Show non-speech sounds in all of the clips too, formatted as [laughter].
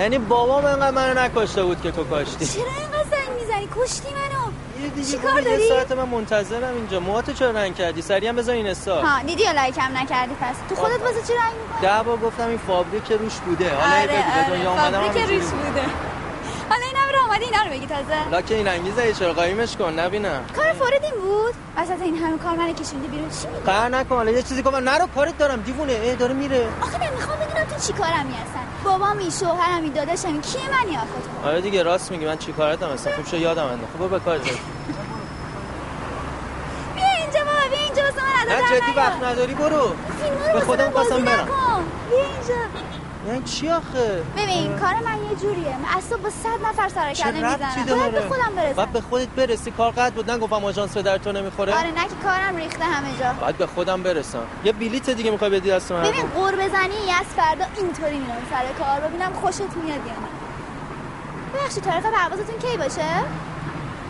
یعنی بابام انقدر منو نکشته بود که تو کاشتی. چرا اینقدر زنگ می‌زنی؟ کشتی منو. یه دیگه چی کار یه داری؟ ساعت من منتظرم اینجا. موهاتو چرا رنگ کردی؟ سریع هم بذار این استا ها دیدی یا لایکم نکردی پس؟ تو خودت واسه چی رنگ می‌کنی؟ ده بار گفتم این فابریک روش بوده. حالا آره آره بگو به دنیا آره اومدم فابریک روش بود. بوده. حالا این هم اومدی اینا رو بگی تازه. لاک این انگیزه چرا قایمش کن؟ نبینم. کار فورد این بود؟ وسط این همه کار من کشوندی بیرون. چی میگی؟ قهر نکن حالا یه چیزی من نرو کارت دارم دیوونه. ای داره میره. آخه من می‌خوام بدونم تو چی کارمی هستن بابامی شوهرمی داداشمی کیه منی آخه تو آره دیگه راست میگی من چی کارتم اصلا خوب شو یادم انداخت. خب به کار زد بیا اینجا بابا بیا اینجا واسه من ادا نه جدی. وقت نداری برو. به خودم خواستم برم. بیا اینجا. یعنی چی آخه؟ ببین کار من یه جوریه. من اصلا با صد نفر سر کله می‌زنم باید به خودم برسم. باید به خودت برسی. کار قد بود. نگفتم آژانس پدر تو نمی‌خوره. آره نه که کارم ریخته همه جا. باید به خودم برسم. یه بلیت دیگه می‌خوای بدی دست من؟ ببین قور بزنی از فردا اینطوری میرم سر کار. ببینم خوشت میاد یا نه. ببخشید تاریخ پروازتون کی باشه؟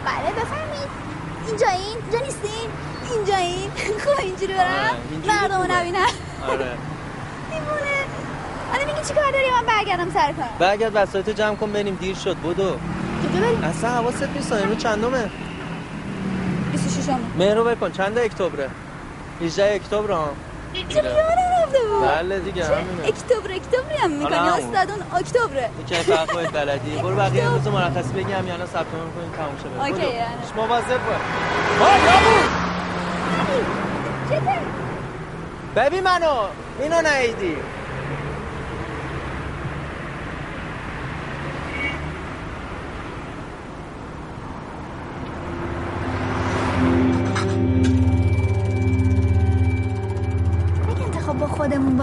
بله بفرمایید. اینجا این اینجا نیستین. اینجا این. [laughs] خب اینجوری برم. آره، اینجوری مردم خوبه. نبینن آره. [laughs] دیوونه حالا میگی چی کار داری؟ من برگردم سر کار. برگرد وسایت جمع کن بریم دیر شد. بدو. کجا بریم. اصلا حواست نیست امروز چندمه؟ 26 ام مهرو بکن. چند اکتبره؟ 18 اکتبر ها. چرا یادم رفته بود. بله دیگه همینه. اکتبر اکتبری هم می‌کنی؟ حالا همون. استاد اون اکتبره. یکی از فرقای بلدی. برو بقیه روز مرخصی بگم یا نه ثبت نام کنیم تموم شه بره. اوکی،. یعنی. شما مواظب باش. ها یابو! ببین منو اینو نیدی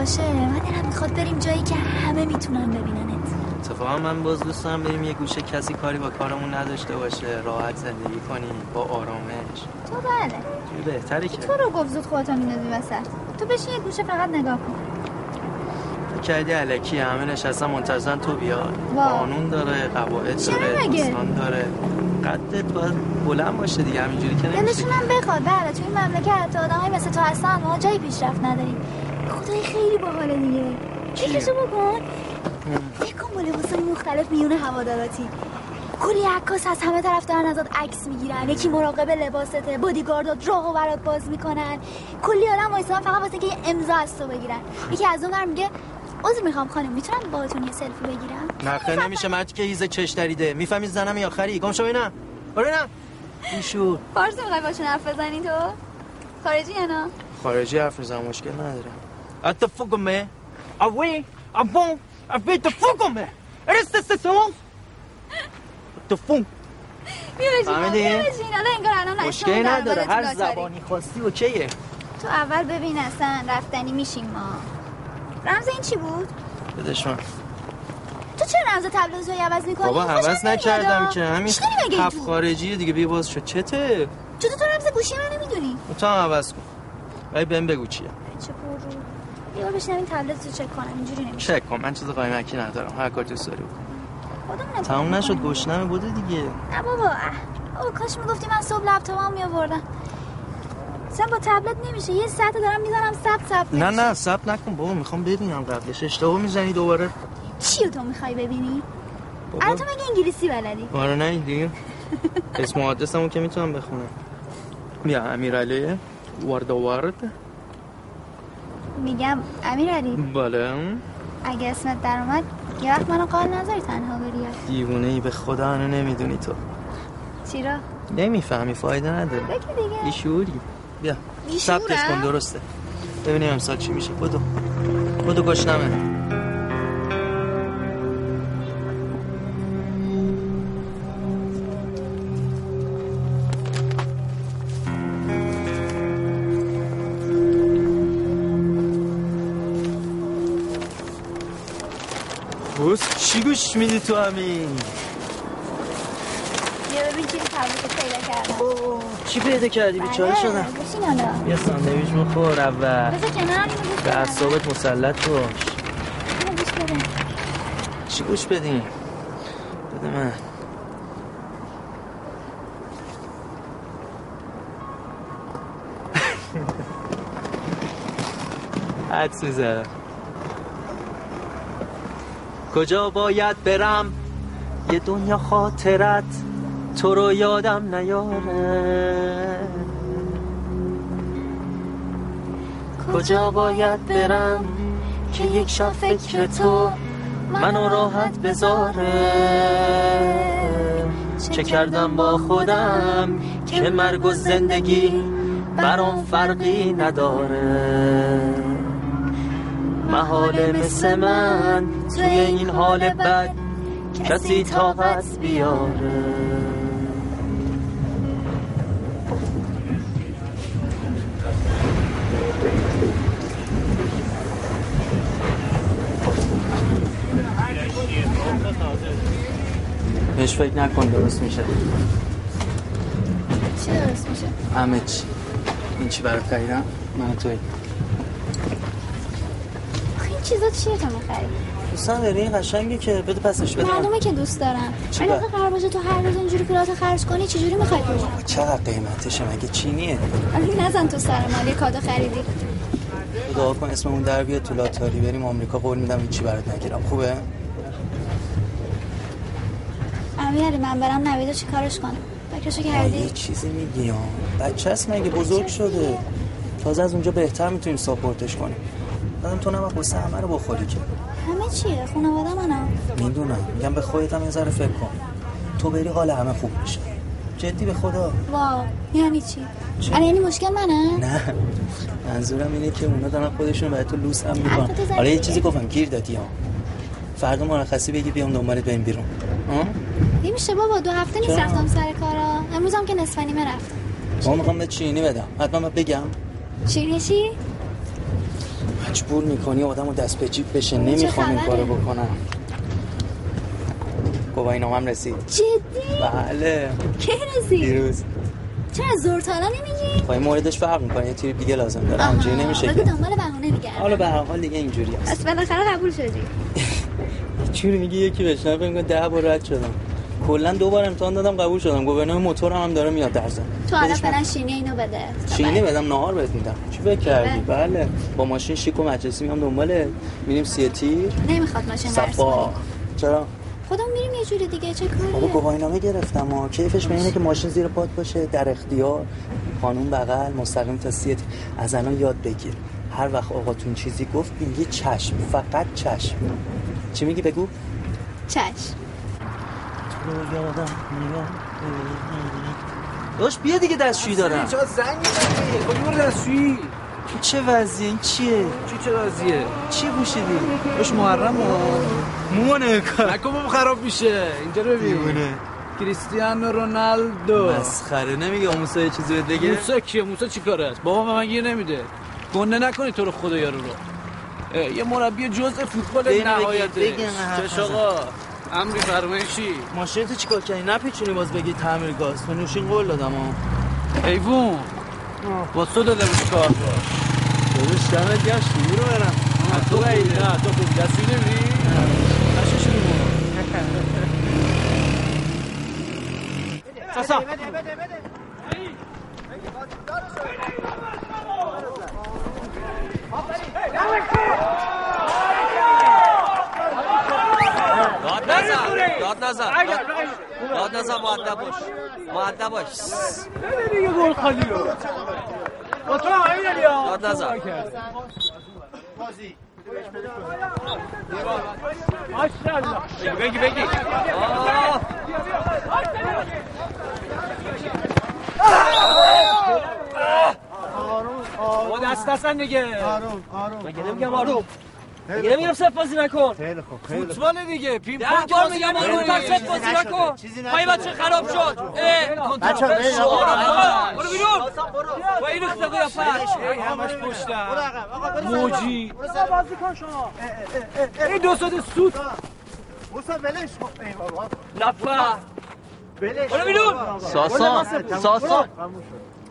باشه من دلم می‌خواد بریم جایی که همه می‌تونن ببیننت. اتفاقا من باز دوست دارم بریم یه گوشه کسی کاری با کارمون نداشته باشه راحت زندگی کنیم با آرامش. تو بله. چیز بهتری که؟ تو رو گفت زود خودتو میندازی وسط. تو بشین یه گوشه فقط نگاه کن. کردی علکی همه نشستن منتظرن تو بیاد. قانون داره قواعد داره؟ دوستان داره. قدت باید بلند باشه دیگه همینجوری که نمیشه دلشون هم بخواد بله. تو این مملکت آدم های مثل تو هستن ما جایی پیشرفت نداریم. خدای خیلی باحاله دیگه. فکرشو بکن فکر کن با لباسای مختلف میون هواداراتی. کلی عکاس از همه طرف دارن ازت عکس می‌گیرن. یکی مراقب لباسته بادیگاردات راهو برات باز می‌کنن. کلی آدم وایسادن فقط واسه که یه امضا از تو بگیرن. یکی از اون میگه عذر می‌خوام خانم می‌تونم باهاتون یه سلفی بگیرم؟ نخه نمیشه مرد که هیزه چش دریده. می‌فهمی زنم یا خری؟ گم شو اینم برو اینم این شور فارسی می‌خوای باشون حرف بزنی تو؟ خارجی یا نه؟ خارجی حرف می‌زنم مشکل نداره. اتفقمه اوی ابون ابی تفقمه ارست سوم تفون فهمیدی؟ مشکلی نداره هر. زبانی خواستی اوکیه تو اول ببین اصلا رفتنی میشیم ما رمز این چی بود؟ بدش من تو چرا رمز تبلیغ رو عوض می‌کنی؟ بابا عوض نکردم که همین هفت؟ خارجی دیگه بیا باز شد چته تو تو رمز گوشی رو نمی‌دونی تو هم عوض کن ولی بهم بگو چیه چه پر بار بشینم این تبلت رو چک کنم. اینجوری نمیشه. چک کن. من چیز قایمکی ندارم. هر کار دوست داری بکن. خودم تموم نشد گشنمه بوده دیگه. نه بابا. او کاش می‌گفتی من صبح لپتاپم میآوردم. اصلا با تبلت نمیشه. یه ساعت دارم می‌زنم ثبت ثبت نه. نه ثبت نکن بابا. می‌خوام ببینم قبلش. اشتباه می‌زنی دوباره. چی تو می‌خوای ببینی؟ بابا. الان تو مگه انگلیسی بلدی؟ آره نه دیگه اسم و آدرسمو که می‌تونم بخونم. بیا امیرعلی وارد وارد میگم امیر علی. بله. اگه اسمت در اومد یه وقت منو قال نذاری تنها بری. دیوونه ای به خدا هنو نمی‌دونی تو. چی رو؟ نمی‌فهمی فایده نداره. بگی دیگه. بیشوری بیا؟ ثبتش کن درسته. ببینیم امسال چی میشه. بدو. بدو گشنمه. گوش میدی تو همین یه ببین پیدا کردم. اوه، چی پیدا کردی؟ بیچاره بله، شدم. یه ساندویچ بخور اول. به بدم. اعصابت مسلط باش. چی گوش بدیم بده من. [laughs] حدس می‌زنم کجا باید برم؟ یه دنیا خاطرت تو رو یادم نیاره. کجا باید برم که یک شب فکر تو منو راحت بذاره؟ چه کردم با خودم که مرگ و زندگی برام فرقی نداره؟ محاله مثل من. توی این حال بد کسی طاقت بیاره. بهش فکر نکن درست میشه. چی درست میشه؟ همه چی. این چی برات خریدم؟ من توی. چیزا چیه تو می‌خری؟ دوستان داری؟ این قشنگه که بده پسش بدم معلومه که دوست دارم چی اگه قرار باشه تو هر روز اینجوری پولاتو خرج کنی چجوری می‌خوای پول چقدر قیمتشه؟ مگه چینیه؟ آخه نزن تو سر مالی کادو خریدی. دعا کن اسممون در بیاد تو لاتاری. بریم آمریکا قول میدم هیچی برات نگیرم. خوبه؟ امیرعلی من برم نویدو چی کارش کنم فکرشو کردی؟ یه چیزی میگی بچه هست مگه بزرگ شده؟ تازه از اونجا بهتر می‌تونیم ساپورتش کنیم. دادم تو نباید قصه همه رو بخوری که همه چیه؟ خانواده منم. می‌دونم. میگم به خودت هم یه ذره فکر کن. تو بری حال همه خوب میشه. جدی به خدا. واو. یعنی چی؟ الان یعنی مشکل منه؟ نه. منظورم اینه که اونا دارن خودشون برای تو لوس هم می‌کنن. حالا یه چیزی گفتم. گیر دادی ها. فردا مرخصی بگی بیام دنبالت بریم بیرون. نمیشه بابا دو هفته نیست؟ رفتم سر کارا. امروز هم که نصف نیمه رفتم. ما می‌خوام به چینی بدم. حتما بگم. چی چی؟ مجبور می‌کنی آدم دست به جیب بشه نمی‌خوام این؟ کارو بکنم. گواهی نامم رسید. جدی؟ بله. کی رسید؟ دیروز. چرا از زورتالا نمیگی خب این موردش فرق می‌کنه. یه تیر دیگه لازم داره. همینجوری نمیشه که. دنبال بهونه حالا به هر حال دیگه اینجوری هست پس بالاخره قبول شدی. [laughs] چوری میگی یکی بشنه کنم ده بار رد شدم. کلا دو بار امتحان دادم قبول شدم. گواهینامه موتورم هم داره میاد درزن تو حالا. فعلا شینی اینو بده. چینی بدم نهار بهت میدم. چی فکر کردی؟ بله. با ماشین شیک و مجلسی میام دنباله میریم سی تیر نمی‌خواد ماشین صفا. چرا؟ خودم میریم یه جوری دیگه چه بابا کاریه گواهینامه گرفتم ها. کیفش به اینه که ماشین زیر پات باشه در اختیار. قانون بغل مستقیم تا سی تیر. از الان یاد بگیر. هر وقت آقاتون چیزی گفت میگی چشم. فقط چشم. چی میگی؟ بگو. چشم. داش بیا دیگه دستشویی دارم چرا زنگ می‌زنی کجا برو دستشویی. این چه وضعیه؟ این چیه؟ چی چه وضعیه؟ چی پوشیدی باش محرم ها موانه کار نکن خراب میشه. اینجا رو ببین. کریستیانو رونالدو. مسخره. نمیگه موسی یه چیزی بهت بگه؟ موسا کیه؟ موسا چی کاره است؟ بابا به من گیر نمیده. گنده نکنی تو رو خدا یارو رو. یه مربی جزء فوتبال حرف چش آقا. امری فرمایشی ماشین تو چیکار کردی؟ نپیچونی باز بگی تعمیر گاز. به نوشین قول دادم ها. حیوون با تو دادم کار داداش دمت گشتی برو برم. تو بعیده نه تو خوب دستی نمیری. نشش [laughs] ساسا. داد نزن داد نزن. داد نزن معدب باش. معدب باش. داد نزن. بگی بگی. آه. با دست نزن دیگه. آروم آروم. مگه نمیگم آروم. مگه نمیگم صف بازی نکن. خیلی خوب فوتبال دیگه. پینگ ده پونگ بار بازی میگم نکنی. آروم تر صف بازی نکن. پای بچه خراب شد. اه بچه‌ها، برید آقا. آقا، برو بیرون. با این ریخته قیافت ای همش پشتم. موجی. این دو ساعت سود موسا ولش کن. لفه ولش برو کن. بیرون. ساسان ساسان.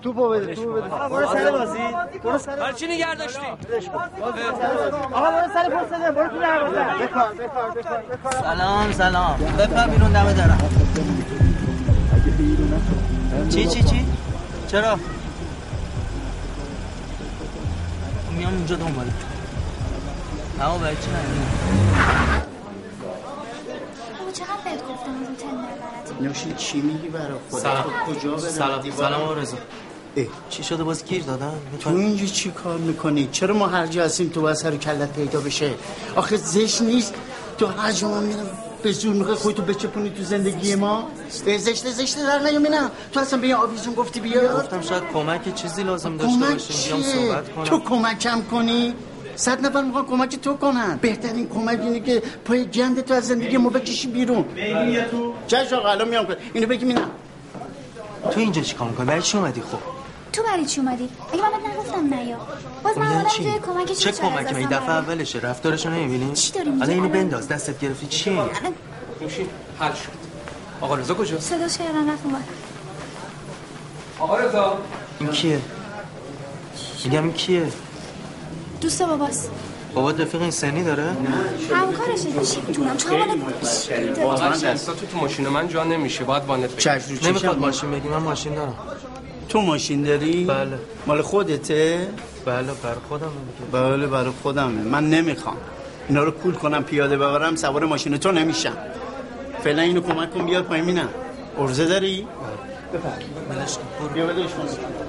توپو بده توپو بده آقا برو سر بازی. برو سر برای چی نگه داشتی آقا برو سر پست بده برو تو دروازه. بکار بکار بکار بکار. سلام سلام. بپر بیرون دمه دارم چی چی چی؟ چرا؟ میام اونجا دنباله. اما برای چی نمی‌دونم چقدر بهت گفتم رو تن نبرد نوشی چی میگی برای خودت؟ کجا برم سلام؟ سلام آقا چی شده باز گیر دادن؟ تو اینجا چی کار می‌کنی؟ چرا ما هر جا هستیم تو باید سر کلت پیدا بشه؟ آخه زشت نیست. تو هر جا ما میرم به زور می‌خوای خودتو بچپونی تو زندگی ما. زشته زشته در نیومینم تو اصلا به یه آویزون گفتی بیا گفتم شاید کمک چیزی لازم داشته کمک باشیم صحبت کنم. تو کمکم کنی؟ صد نفر می‌خوان کمک تو کنن. بهترین کمک اینه که پای گند تو از زندگی ما بکشی بیرون. تو. چش آقا الان میام. کنم اینو بگی میرم تو اینجا چیکار می‌کنی؟ برای چی اومدی خب؟ تو برای چی اومدی؟ اگه من بهت نگفتم نیا باز من یعنی اومدم چی؟ اینجا کمک چه کمکی این دفعه اولشه رفتارشو نمی‌بینی؟ چی داری میگی؟ الان اینو بنداز دستت گرفتی. چیه این؟ حل شد. آقا رضا کجاست؟ صداش کردن رفت اونور آقا رضا. این کیه؟ میگم این کیه؟ دوست باباست. بابا رفیق این سنی داره؟ همکارشه چی؟ می‌تونم تو همون واقعا دستا تو تو ماشین من جا نمیشه باید وانت بگیر نمی‌خواد ماشین بگی من ماشین دارم. تو ماشین داری؟ بله. مال خودته؟ بله بر خودم بله برای خودمه. من نمی‌خوام. اینا رو کول کنم پیاده ببرم سوار ماشین تو نمیشم. فعلا اینو کمک کن بیار پایین مینم. ارزه داری؟ کن برو. بیا بدش کن.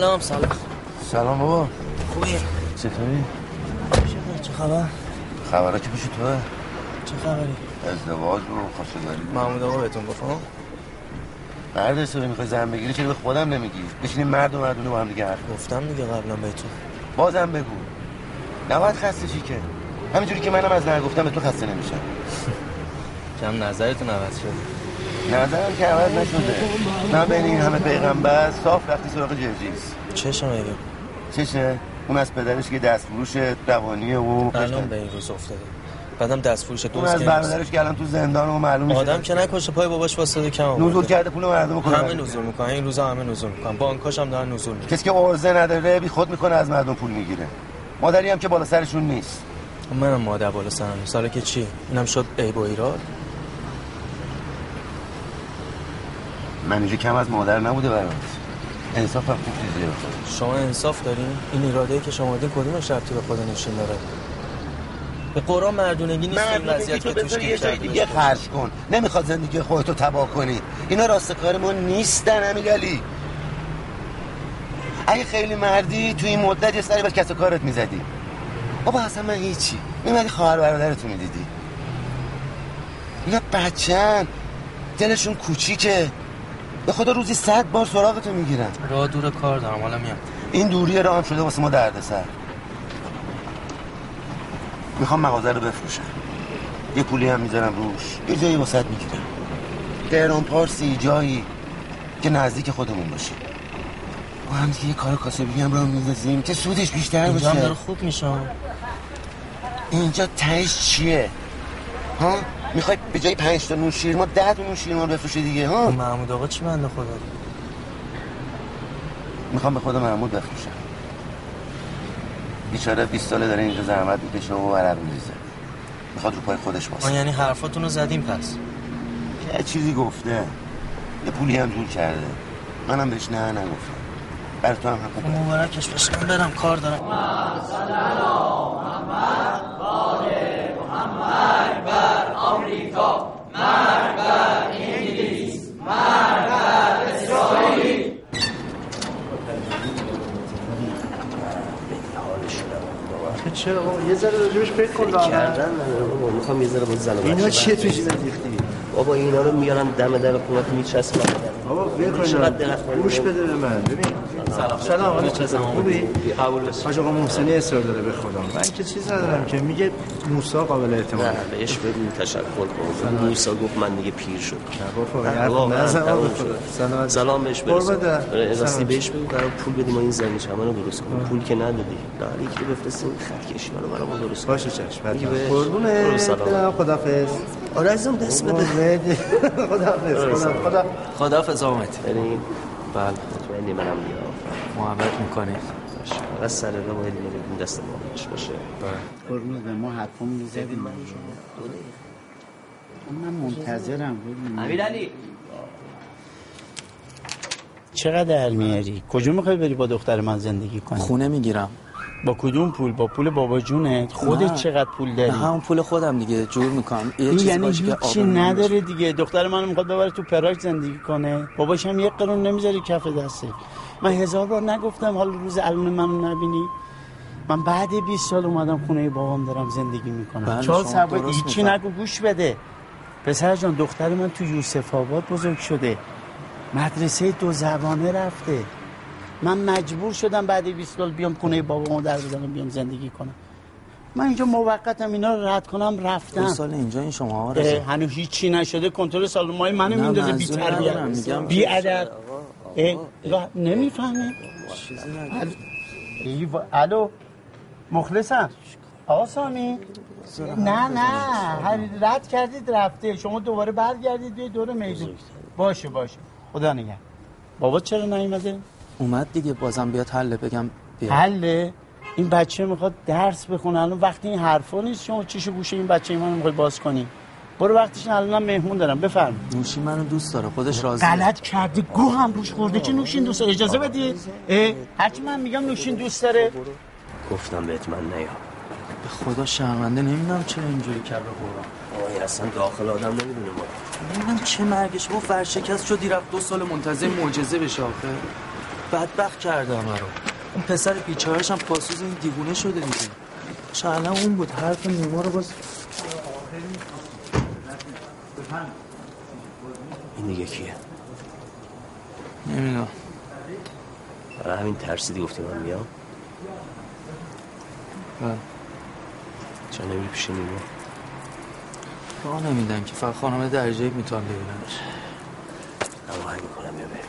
سلام سلام. سلام بابا. خوبی؟ چطوری؟ چه خبر؟ خبره که پیش توه چه خبری؟ ازدواج رو خواستگاری. محمود آقا بهتون گفت ها مرد حسابی می‌خوای زن بگیری؟ چرا به خودم نمیگی؟ بشینیم مرد و مردونه با هم دیگه حرف گفتم دیگه قبلا بهتون. بازم بگو. نباید خسته شی که. همینجوری که منم از نگفتم به تو خسته نمیشم. کم [laughs] نظرتون عوض شد. نظرم که عوض نشده. من بین این همه پیغمبر صاف رفتی سراغ جرجیس چشم اگه چشه؟ اون از پدرش که دست فروش روانیه و الان به این روز افتاده. بعدم دست فروش اون دوست از برادرش که الان تو زندان و معلوم میشه آدم که نکشه پای باباش واسطه کم. نزول کرده پول مردم کنه همه نزول می‌کنن این روزا همه نزول می‌کنن بانکاش هم دارن نزول می‌کنن کسی که عرضه نداره بی خود می‌کنه از مردم پول می‌گیره. مادری هم که بالا سرشون نیست. منم مادر بالا سرم ساله که چی؟ اینم شد عیب و ایراد؟ من اینجا کم از مادر نبوده برات. انصاف هم خوب چیزیه. شما انصاف دارین این ایراده که شما دین کدومش ربطی به خود نشین داره به قرآن مردونگی نیست این وضعیت که توش یه گیر جای دیگه. خرج کن. نمی‌خواد زندگی خودتو تباه کنی. اینا راستکار ما نیستن امیرعلی. اگه خیلی مردی تو این مدت یه سری به کس و کارت می‌زدی. بابا اصلا من هیچی. میمدی خواهر برادرتو می‌دیدی. اینا بچن دلشون کوچیکه. به خدا روزی صد بار سراغتو می‌گیرن راه دور کار دارم حالا میام. این دوری راه هم شده واسه ما دردسر. می‌خوام مغازه رو بفروشم. یه پولی هم می‌ذارم روش. یه جایی واسط می‌گیرم. تهران پارسی جایی که نزدیک خودمون باشه. با هم دیگه یه کار کاسبی هم رو میندازیم که سودش بیشتر اینجا باشه. خوب میشه. اینجا تهش چیه؟ ها؟ می‌خوای به جای پنج تا نوشیر ما ده تا نوشیر ما بفروشی دیگه ها؟ محمود آقا چی بنده خدا؟ می‌خوام به خود محمود بفروشم. بیچاره 20 ساله داره اینجا زحمت می‌کشه و عرق میریزه. می‌خواد رو پای خودش ما باسه یعنی حرفاتون رو زدیم پس. یه چیزی گفته. یه پولی هم جور کرده. منم بهش نه نگفتم. بر تو هم حق داره. مبارکش باشه من برم کار دارم. چرا بابا یه ذره راجبش فکر کن. کردن می‌خوام یه ذره با زن و اینا چیه تو جیبت. ریختی بابا اینا رو میارن دم در خونت میچسبن بابا ول کن گوش. بده به من ببین سلام. سلام چطور خوبی؟ قبول بشه حاج آقا محسنی اصرار داره به خدا. من که چیز ندارم که میگه موسی قابل اعتماد. نه بهش بگو تشکر کن. موسا گفت من دیگه پیر شدم. سلام. سلام بهش راستی سلام. بهش بگو برام پول بدیم ما این زمین چمن رو درست کنیم. پول که ندادی. نه یکی بفرستیم خط کشی رو برام درست باشه بهش. قربونه خدافظ. عزیزم دست بده. [laughs] خدافظ خدا خدا خدا فزامت بریم بله مطمئنی منم بیام محبت می‌کنی. فقط سر رو باید اینو بدیم دست بهش باشه. قربونه به ما حرفم می‌زدیم من منتظرم امیرعلی. چقدر در میاری؟ کجا می‌خوای بری با دختر من زندگی کنی؟ خونه می‌گیرم. با کدوم پول؟ با پول بابا جونت. خودت. چقدر پول داری؟ همون پول خودم دیگه. جور می‌کنم. یه چیزی یعنی باشه که نداره دیگه. دختر من می‌خواد ببره تو پراگ زندگی کنه. باباش هم یک قرون نمی‌ذاره کف دسته من هزار بار نگفتم حالا روز الان منو نبینی. من بعد 20 سال اومدم خونه بابام دارم زندگی می‌کنم. بله، چهار سبا هیچی. نگو گوش بده. پسر جان دختر من تو یوسف آباد بزرگ شده. مدرسه دو زبانه رفته. من مجبور شدم بعد 20 سال بیام خونه بابامو در بزنم بیام زندگی کنم. من اینجا موقتم اینا رو رد کنم دو رفتم سال اینجا این شما ها هنوز هیچی نشده کنترل سالن مای منو میندازه بی تربیت بی ادب نمی‌فهمه. چیزی الو مخلصم. آقا سامی. نه نه هر رد کردید رفته. شما دوباره برگردید به دور میدون باشه باشه. خدا نگه. بابا چرا نیومده؟ اومد دیگه بازم بیاد حله بگم بیا حله؟ این بچه می‌خواد درس بخونه. الان وقتی این حرفا نیست شما چیشو گوشه این بچه من می‌خواد باز کنی؟ برو وقتش الان مهمون دارم. بفرم. نوشی منو دوست داره خودش راضیه. غلط کرده گو هم روش خورده که نوشین دوست داره اجازه بدی؟ هرچی من میگم نوشین دوست داره. گفتم بهت من نیام به خدا شرمنده نمی‌دونم چرا اینجوری کرد. به قرآن. آقای اصلا داخل آدم نمی‌دونه ما. نمی‌دونم چه مرگش. با ورشکست شدی رفت دو سال منتظر معجزه بشه آخه. بدبخت کرده همه رو. اون پسر بیچارهش هم پاسوز این دیوونه شده دیگه. شاید اون بود. حرف نیما رو باز این دیگه کیه؟ نمی‌دونم. برای همین ترسیدی گفتی من میام؟ بله. چرا نمیری پیش نیما راه نمیدن که. فقط خانم درجه می‌تونم ببینمش هماهنگ می‌کنم یا بریم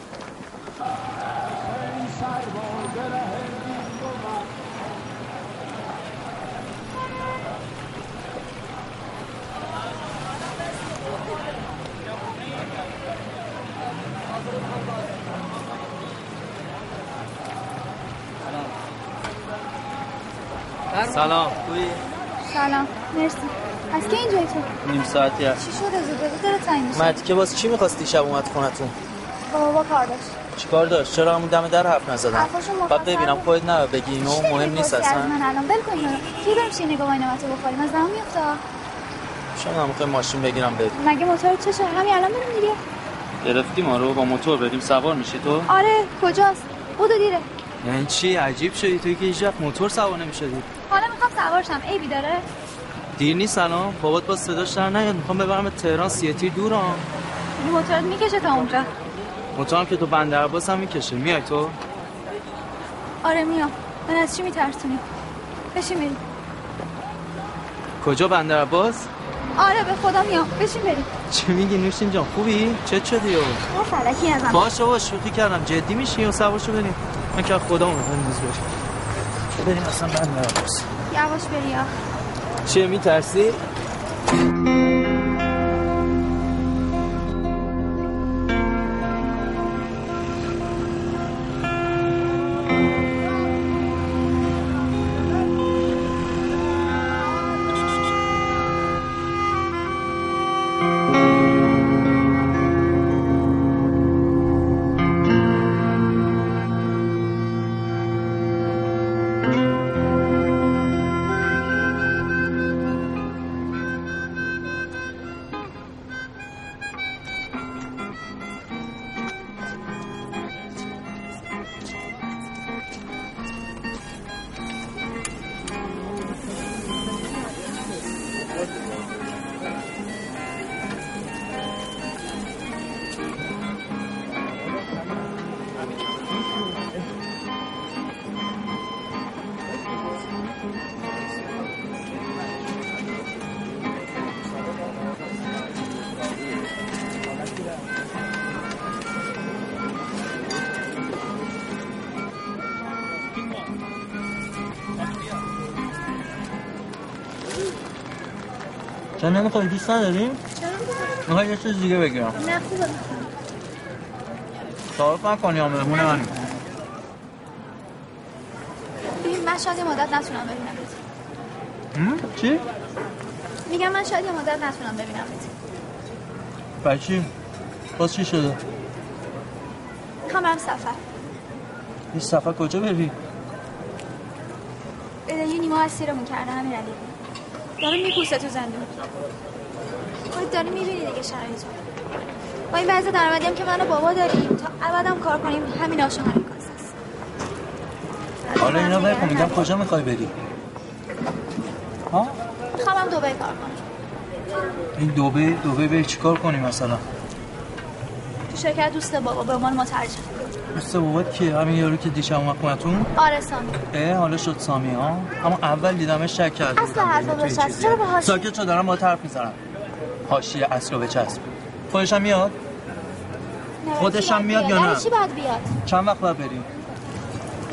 سلام. سلام. مرسی. از که اینجایی تو؟ نیم ساعتی هست. چی شده زود؟ زود داره تنگ میشه مردی که باز چی می‌خواستی شب اومد خونتون؟ بابا کار داشت. چیکار داشت؟ چرا همون دم در حرف نزدن بعد ببینم بود. خودت نه بگی اینو مهم نیست اصلا. من الان؟ ول کن کی بریم چی نگاه وای نمتو بخوریم؟ از دم میفته شما هم می‌خوای ماشین بگیرم بریم مگه موتور چشه همین الان بریم دیگه. گرفتی ما رو با موتور بریم. سوار میشی تو؟ آره کجاست؟ بودو دیره. یعنی چی؟ عجیب شدی. توی که هیچ موتور سوار نمی‌شدی. حالا می‌خوام سوارشم عیبی داره؟ دیر نیست الان. بابات با صداش در نیاد می‌خوام ببرم تهران سیتی دورم موتورت می‌کشه تا اونجا. موتورم که تو بندر هم می‌کشه. میای تو؟ آره میام. من از چی میترسونی؟ بشین بریم. کجا بندر عباس؟ آره به خدا میام. بشین بریم. چی میگی نوشین جان؟ خوبی؟ چه شدی و ما فلکی ازم. باشه باش شوخی کردم. جدی میشی و سوار شو بریم؟ من که خدا اون امروز باشه بریم اصلا بندر عباس یواش بری یا چیه میترسی؟ چرا نمی‌خوای دوست نداریم؟ می‌خوای یه چیز دیگه بگیرم نه خوبه تعارف نکنی یا مهمون منی ببین من شاید یه مدت نتونم ببینمت هم؟ چی؟ میگم من شاید یه مدت نتونم ببینمت برای چی؟ باز چی شده؟ می‌خوام برم سفر این سفر کجا بری؟ یه نیما اسیرمون کرده همین علی داره میپوسه تو زندون. خودت داری می‌بینی دیگه شرایطو با این بعضی درآمدی هم که من و بابا داریم تا ابدم کار کنیم. همین آشو همین کاسه است حالا اینا بکن میگم کجا می‌خوای بری؟ ها؟ می‌خوام هم دوبه کار کنم. این دوبه دوبه بری چیکار کنی مثلا؟ تو شرکت دوست بابا به عنوان مترجم. دوست بابات کیه؟ همین یارو که دیشب اومد خونتون؟ آره سامی. اه حالا شد سامی ها؟ اما اول دیدمش شک کرد. اصلا حرفا بچسب. چرا به حاشیه ساکت شو دارم با حرف می‌زنم. حاشیه اصل رو بچسب. خودش هم میاد خودش هم میاد؟ یا نه؟ چی باید بیاد؟ چند وقت باید بریم؟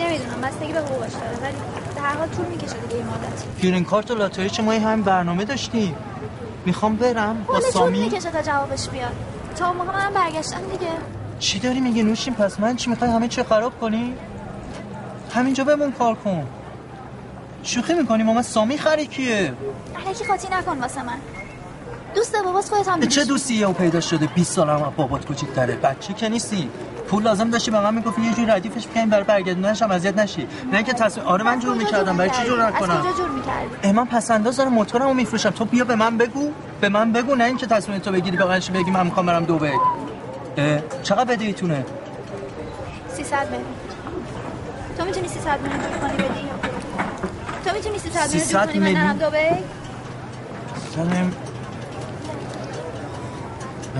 نمی‌دونم بستگی به حقوقش داره ولی در هر حال طول می‌کشه دیگه این مدت. گرین کارت و لاتاری چه ما همین برنامه داشتیم می‌خوام برم با سامی. می‌کشه تا جوابش بیاد. تا اون موقع من برگشتم دیگه. چی داری میگی نوشیم؟ پس من چی می‌خوای؟ همه چی خراب کنی؟ همینجا بمون کار کن. شوخی می‌کنی؟ ماما سامی خری کیه الکی خاطی نکن واسه من. دوست باباس خودت هم چه. دوستی یهو پیدا شده؟ 20 سال هم بابات کوچیک‌تره. بچه که نیستی. پول لازم داشتی به من می‌گفتی یه جوری ردیفش بکنیم برای برگردوندنش هم اذیت نشی. نه اینکه تصمیم آره من از جور می‌کردم. برای چی؟ جور از نکنم کجا جور می‌کردی؟ من پس انداز دارم موتورمو میفروشم. تو بیا به من بگو. به من بگو نه اینکه تصمیم تو بگیری به بگی من می‌خوام برم دبی. چقدر بدهیتونه 300 میلیون تو می‌تونی 300 میلیون کنی بدی تو می‌تونی 300 میلیون 300 جور کنی من؟ نرم دبی سلام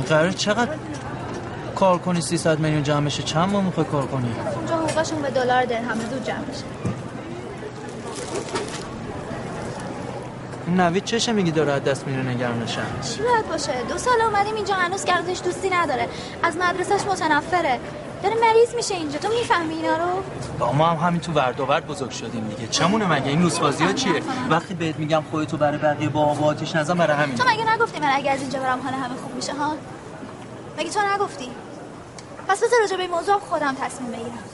قرار چقدر کار کنی 300 میلیون جمع بشه چند ماه می‌خوای کار کنی؟ اونجا حقوقشون به دلار درهم زود جمع میشه. نوید چشه میگی داره از دست میره نگرانشم چی باید باشه؟ دو سال اومدیم اینجا هنوز گردش دوستی نداره. از مدرسهش متنفره. داره مریض میشه اینجا. تو می‌فهمی اینا رو؟ با ما هم همین تو ورد ورد بزرگ شدیم دیگه. چمونه مگه؟ این لوسبازی ها چیه وقتی بهت میگم خودتو برای بقیه با آب آتیش نزن برای همین. تو مگه نگفتی من اگه از اینجا برم حال همه خوب میشه ها؟ مگه تو نگفتی؟ پس بذار راجع به این موضوع خودم تصمیم بگیرم.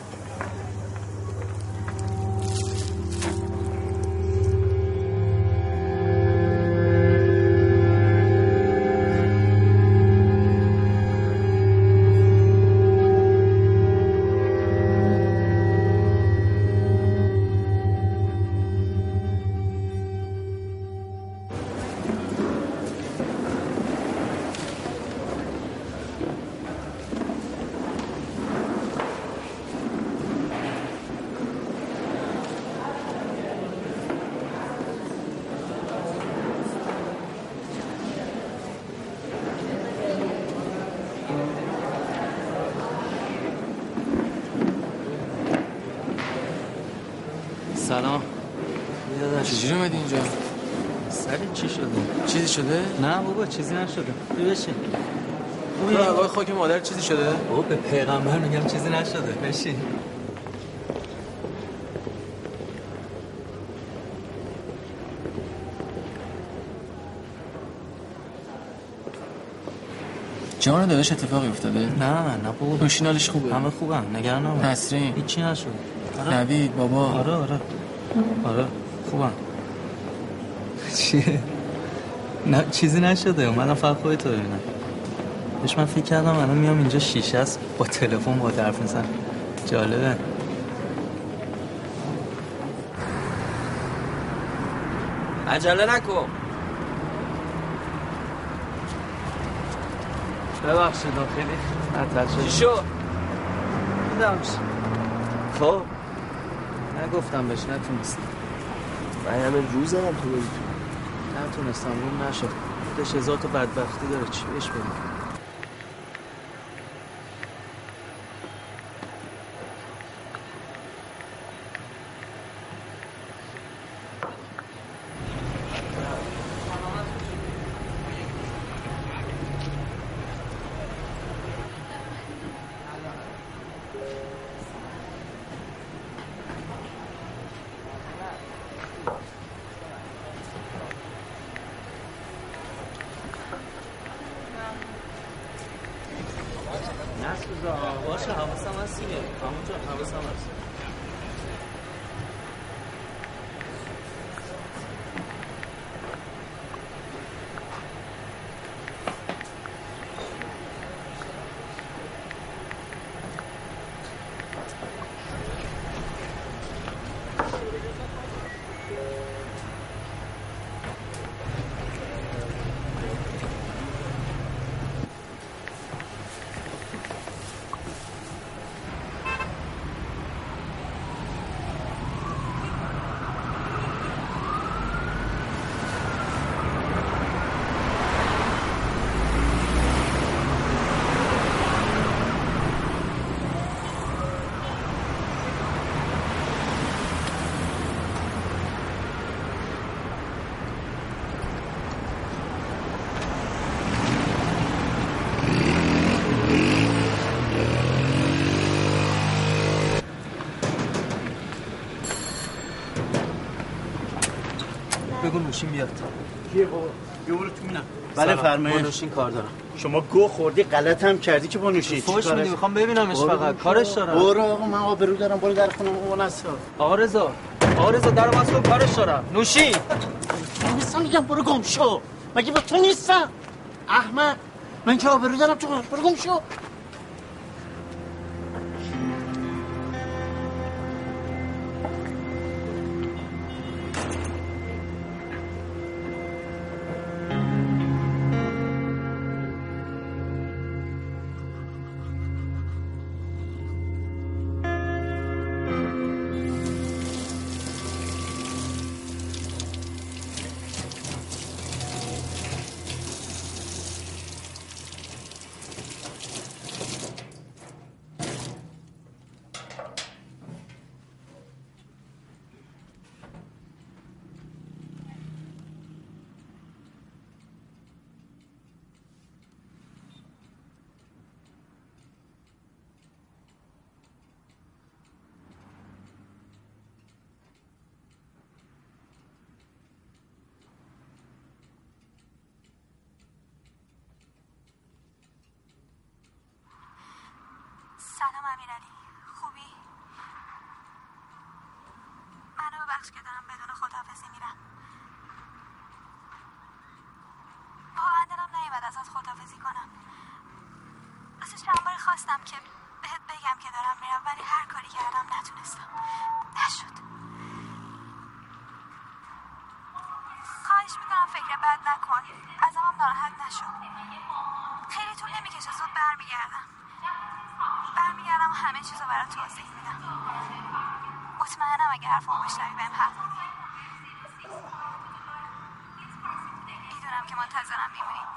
شده؟ نه بابا چیزی نشده. بشین. تو هوای خاک مادر چیزی شده؟ بابا به پیغمبر میگم چیزی نشده. بشین. جان داداش اتفاقی افتاده؟ نه نه نه بابا. حالش خوبه؟ همه خوبم نگران نباش. نسرین هیچی نشده. آره. نوید بابا. آره آره. آره خوبم چیه؟ نه چیزی نشده اومدم فقط خودتو ببینم. بهش من فکر کردم الان میام اینجا شیشه است با تلفن با حرف می‌زنم. جالبه. عجله نکن. ببخشید خیلی چی شد؟ خب. نگفتم بهش نتونستم. من همه روزم تو بگی نتونستم روم نشد. خودش هزار تا بدبختی داره چی بهش بگم نسوزا باشه حواسم هست دیگه همونجا حواسم هست بگو نوشین بیاد. کیه بابا؟ بیا برو تو میرم بله با فرمایش. نوشین کار دارم. شما گو خوردی غلط هم کردی که با نوشی فوش میدی؟ می‌خوام ببینمش فقط. کارش دارم. برو آقا من آبرو دارم برو در خونم. اون نسا آقا رضا. آقا رضا در کن کارش دارم. نوشین نیستم میگم برو گم شو. مگه با تو نیستم؟ احمد من که آبرو دارم تو برو گم شو. سلام امیرعلی. خوبی؟ منو ببخش که دارم بدون خداحافظی میرم. واقعا دلم نیومد ازت خداحافظی کنم. ازش چند خواستم که بهت بگم که دارم میرم ولی هر کاری کردم نتونستم. نشد. خواهش می‌کنم فکر بد نکن. ازمم ناراحت نشد خیلی طول نمی‌کشه زود برمیگردم. برمیگردم و همه چیز رو برات توضیح میدم. مطمئنم اگه حرفمو بشنوی بهم حق میدی. می‌دونم که منتظرم میمونی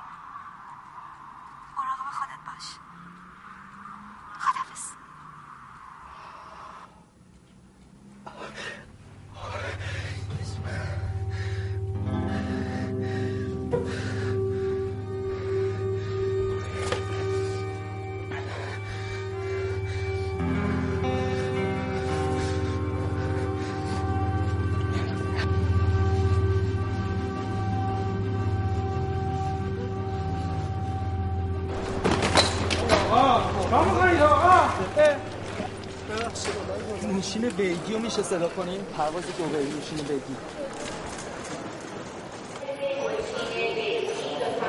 رو میشه صدا کنیم پرواز دوبهی نوشین بیگی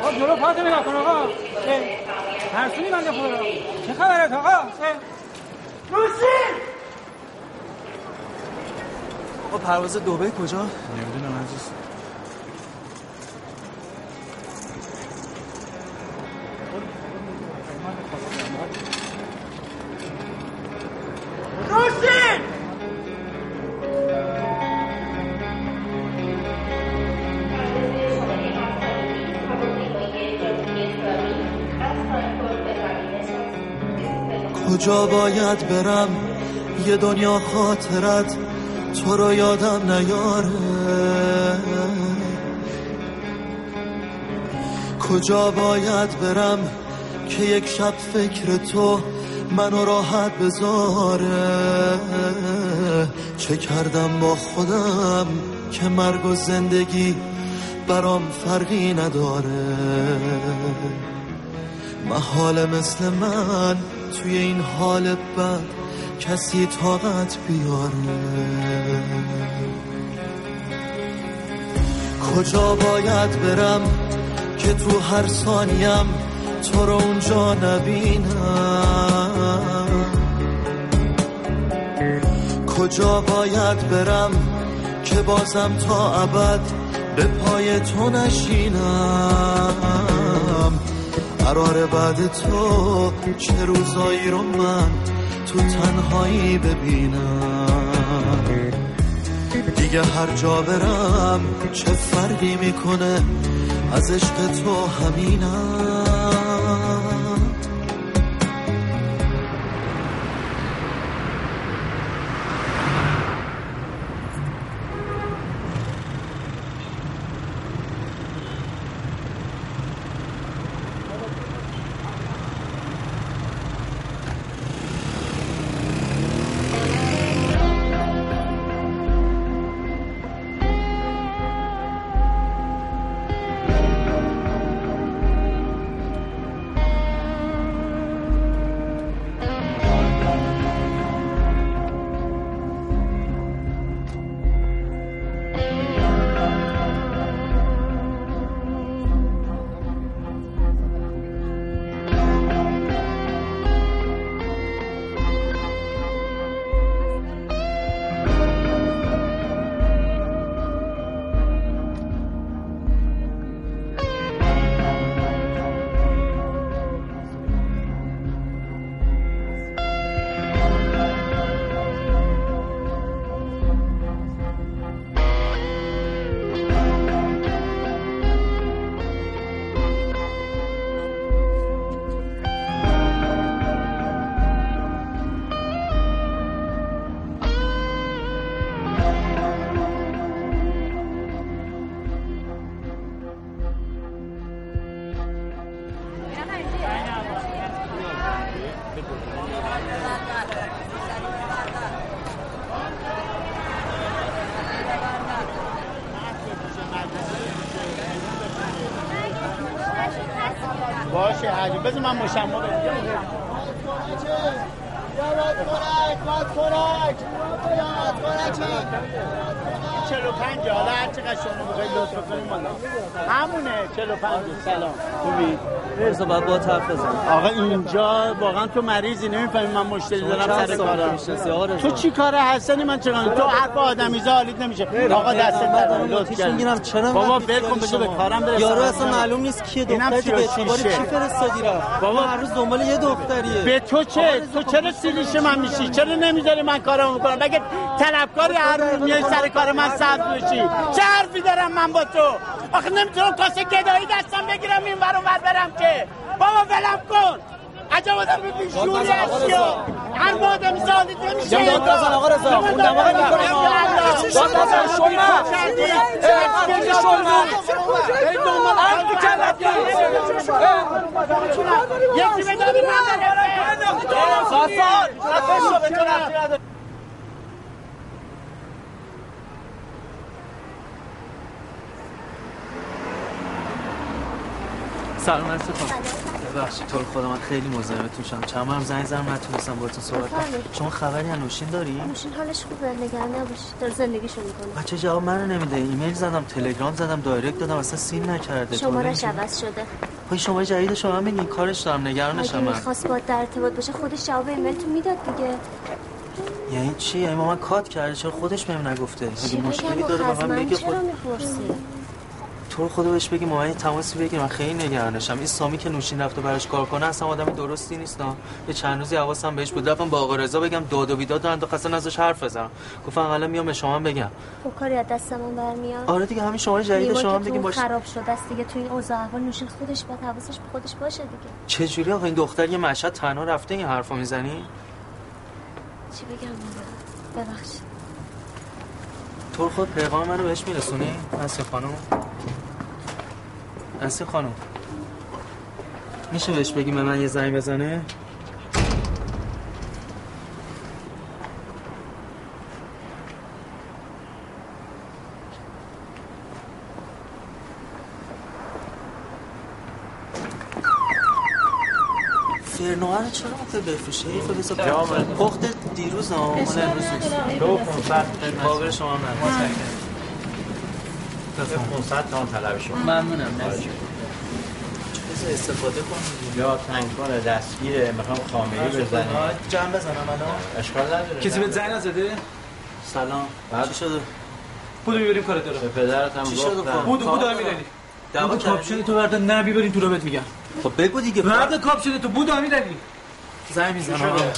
آقا جلو پات نگاه کن آقا. ترسونی بنده خدا. چه خبرت آقا. نوشین آقا پرواز دوبهی کجا؟ نمی‌دونم عزیز. کجا باید برم؟ یه دنیا خاطرت تو رو یادم نیاره. کجا باید برم که یک شب فکر تو منو راحت بذاره؟ چه کردم با خودم که مرگ و زندگی برام فرقی نداره؟ محال مثل من توی این حال بد کسی طاقت بیاره. کجا باید برم که تو هر ثانیم تو رو اونجا نبینم؟ کجا باید برم که بازم تا ابد به پای تو نشینم؟ قرار بعد تو چه روزایی رو من تو تنهایی ببینم؟ دیگه هر جا برم چه فرقی می‌کنه؟ از عشق تو همینم. واقعا تو مریضی؟ نمی‌فهمی من شما دارم سر کارم؟ تو چی کاره حسنی من چرا تو حرف آدمیزا حالیت نمیشه. آقا دست لطف کردی. می‌گیرم چرا بابا ول کن بده به؟ کارم برسم یارو اصلا معلوم نیست کیه دختری به 36 اعتبار چی فرستادی رفت؟ بابا. هر روز دنبال یه دختریه به تو چه؟ تو چرا سیلیش من میشی؟ چرا نمی‌ذاری من کارمو بکنم؟ مگه طلبکاری هر روز میای سر کار من سبز بشی چه حرفی دارم من با تو؟ آخه نمی‌تونم کاسه گدایی دستم بگیرم این ور اون ور برم که. بابا ولم کن. عجب آدم بیشوری هستی. هر با آدم سالیت نمیشه داد بزن آقا رضا. اون دماغ می‌کنه. داد بزن، شلمن. اه، شلمن. ای دنبال کی کلت یکی به من ساسان خفه شو به تو نداره. سلام خانم ببخشید تو رو خدا من خیلی مزاحمتون شدم. چند بارم زنگ زدم نتونستم باهاتون صحبت کنم. شما خبری از نوشین داری؟ نوشین حالش خوبه نگران نباش داره زندگیشو می‌کنه. بچه جواب منو نمیده. ایمیل زدم تلگرام زدم direct دادم اصلا seen نکرده. شمارش عوض شده. خب شما جدید شما میگین کارش دارم نگرانشم من. می‌خواست با در ارتباط باشه خودش جواب ایمیل تو می‌داد دیگه. یعنی چی؟ یعنی با من cut کرده. چرا خودش بهم نگفته؟ اگه مشکلی داره به از من بگه چرا خود می‌پرسی؟ تو رو خدا بهش بگی ما من یه تماسی بگیرم من خیلی نگرانشم. این سامی که نوشین رفته براش کار کنه اصلا آدم درستی نیست یه چند روزی حواسم بهش بود. رفتم با آقا رضا بگم داد و بیداد دارن تو اصلا ازش حرف بزنم. گفتم حالا میام به شما بگم. خب کاری از دست من برمیاد. آره دیگه همین شما جدید شما که بگیم تو باشه خراب شده است دیگه تو این اوضاع احوال نوشین خودش باید حواسش به خودش باشه دیگه. چه جوری آقا؟ این دختر یه مشهد تنها رفته این حرفو می‌زنی؟ چی بگم؟ ببخشید. تو خود پیغام منو بهش میرسونی؟ نسی خانم. نسی خانم میشه بهش بگی به من یه زنگ بزنه فرنوه رو چرا می‌خوای بفروشه؟ یه فلوس پخت دیروز ها امروز نیست قابل شما هم ندارم. بفرمایید. 500 تومن طلب شما ممنونم بذار استفاده کنم. یا تنگکار دستگیره می‌خوام خامری بزنیم. جمع بزنم الان. اشکال نداره. کسی به زنگ نزده؟ سلام. بعد؟ چی شده؟ بودو می‌بریم کار دارم به پدرت هم گفتم. خب؟ بودو بودو امیرعلی دعوا؟ کاپشن تو برده نه بیبرین تو رو بهت میگم. خب بگو دیگه. برده کاپشن تو بودو امیرعلی زنگ می‌زنم. شده؟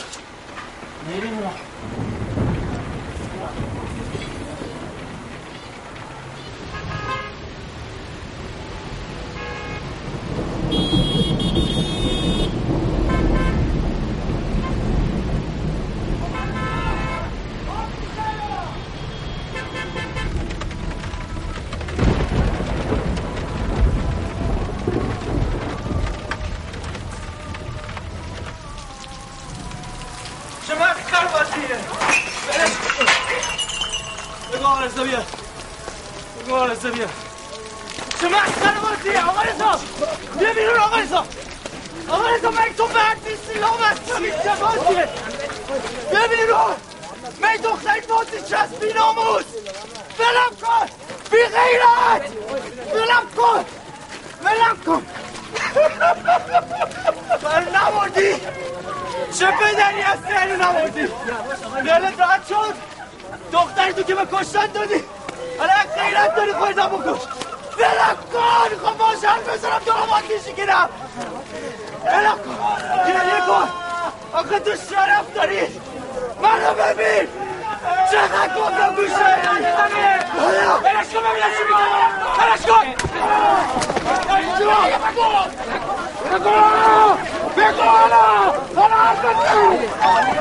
Oh,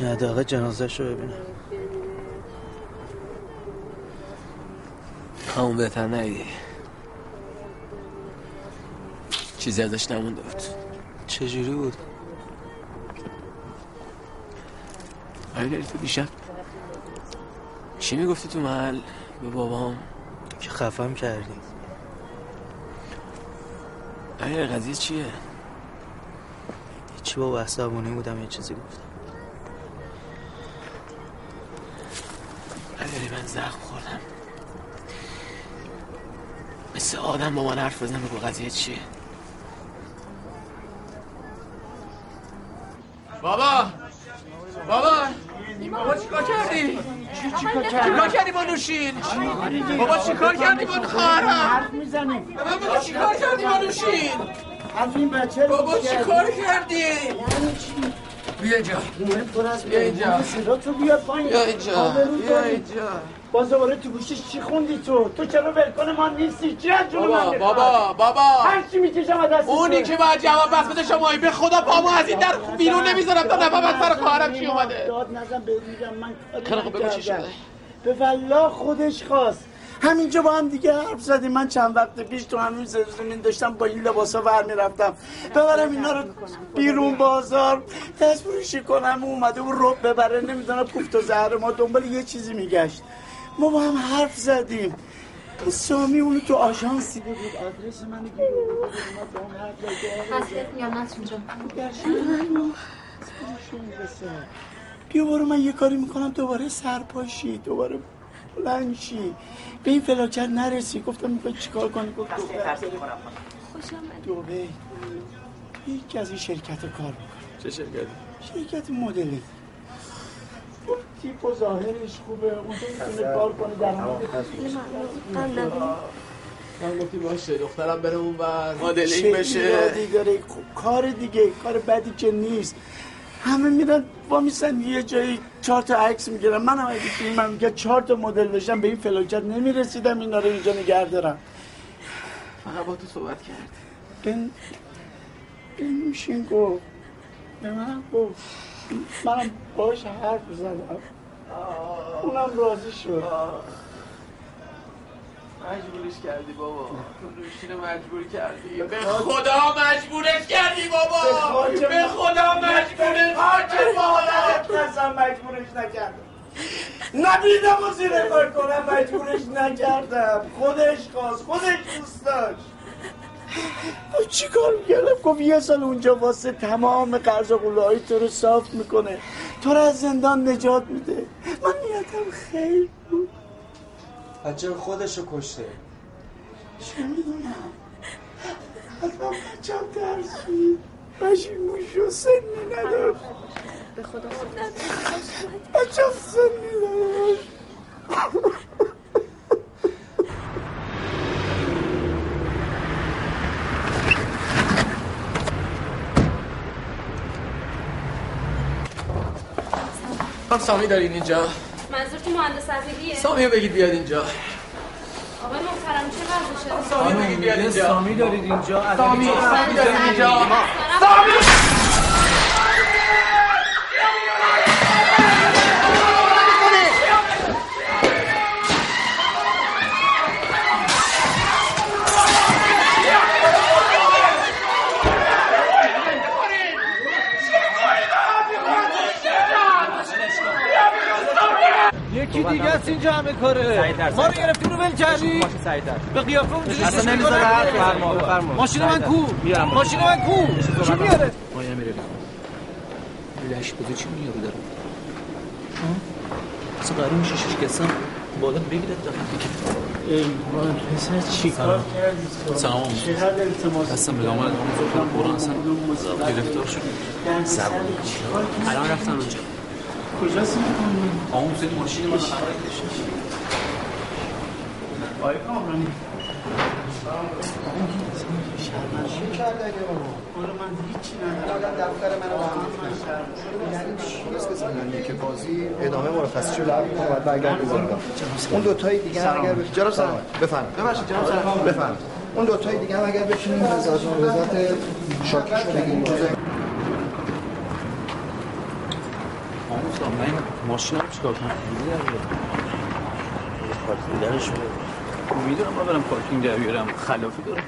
نه دقیقه جنازش رو ببینم. همون بهتر نیدی چیزی ازش نمونده بود. چجوری بود؟ آره تو دیشب. چی می‌گفتی تو محل؟ به بابام؟ که خفم کردی. آره قضیه چیه؟ چی با عصبانی بودم یه چیزی گفتم آدم با من حرف بزن بگو قضیه چیه بابا بابا بابا چیکار کردی؟ چیکار کردی با نوشین؟ بابا چیکار کردی با خواهرم؟ می‌زنیم بابا چیکار کردی با نوشین؟ از این بچه رو بابا چی چیکار کردی؟ یعنی؟ بیا اینجا بیا اینجا. بیا اینجا. بیا. اینجا. باز دوباره تو گوشش چی خوندی تو؟ تو چرا ولکن ما نیستی. چی از جون بابا، من؟ بابا، بابا. هر چی می‌کشم از دست اونی که باید جواب بس بده شمایی به خدا پامو از این در بیرون نمی‌ذارم. تا نفهم از سر خواهرم چی اومده. داد نزن بهت میگم من خیلی خوب، بگو چی. شده؟ به والله خودش خواست. همینجا با هم دیگه حرف زدیم. من چند وقت پیش تو همین زمین داشتم با این لباسا ور می‌رفتم. ببرم اینا رو بیرون بازار دست فروشی کنم اومده و رب ببره. نمی‌دونم کوفت و زهر ما دنبال یه چیزی میگشت. ما با هم حرف زدیم. اون سامی اونو تو آژانس دیده بود آدرس من گیر حسرت میاد نسرین جان؟ بیا برو من یه کاری می‌کنم. دوباره سرپاشی دوباره بلند شی. به این فلاکت نرسی. گفتم می‌خوای چیکار کنی؟ گفت دو دوبه یکی از این شرکت کار می‌کنه. چه شرکتی؟ شرکت مدلی تیپ و ظاهرش خوبه. اونجا می‌تونه کار کنه در من گفتی باشه دخترم بره اون بر مدلینگ بشه. کار دیگه کار بدی که نیست. همه میرن با میسن یه جایی چهار تا عکس می‌گیرن. من هم اگه فیلمم میگه چهار تا مدل بشم به این فلاکت نمی‌رسیدم اینا رو اینجا نگه دارم. فقط با تو صحبت کرد این این میشین گفت. به من گفت. منم باش حرف زدم. اونم راضی شد. مجبورش کردی بابا. تو نوشین مجبور کردی. به خدا مجبورش کردی بابا. به خدا مجبورش خاک مادرت قسم مجبورش نکردم. نبیدم و زیر کار کنم مجبورش نکردم. خودش خواست خودش دوست داشت. خب چی کار می‌کردم؟ گفت یه سال اونجا واسه تمام قرض و تو رو صاف می‌کنه. تو رو از زندان نجات میده. من نیتم خیلی بود. بچه خودش رو کشته. چه می‌دونم؟ حتما بچم ترسید پشیمون شد سنی نداشت. به خدا بچم سنی نداشت. هم سامی دارین اینجا؟ منظورتون مهندس عزیزیه سامی رو بگید بیاد اینجا. آقای محترم چه وضعشه سامی بگید بیاد اینجا. سامی دارید اینجا سامی سامی دارید اینجا. اینجا همه کاره. ما رو گرفتی رو ول کردی؟ به قیافه اونجوری اصلا نمی‌ذاره حرف بفرما. ماشین من کو. ماشین من کو؟ کی میاره؟ ما یه میره لش بده چی میاره داره. اصلا قرار میشه شش کسم بالا بگیرد داره من پسر چی کار کردی؟ سلام چقدر التماس دستم به دامن قرآن اصلا گرفتار شد زبون الان رفتن اونجا. کجاست؟ این سری ماشین من آقای کامرانی چی کرده اگه برو من هیچی ندارم. دفتر هم یعنی بزنن که بازی ادامه مرخصیشو لغو کنه بعد برگرد اون دو تای دیگه هم اگر بشین جناب سلام. بفرم ببخشید جناب سلام. بفرم اون دو تای دیگه هم اگر بشینیم وزارت وزارت شاکیشو بگیریم آمون من ماشینم چیکار کنم؟ پارکینگ درش می‌دونم با برم پارکینگ در بیارم. خلافی داره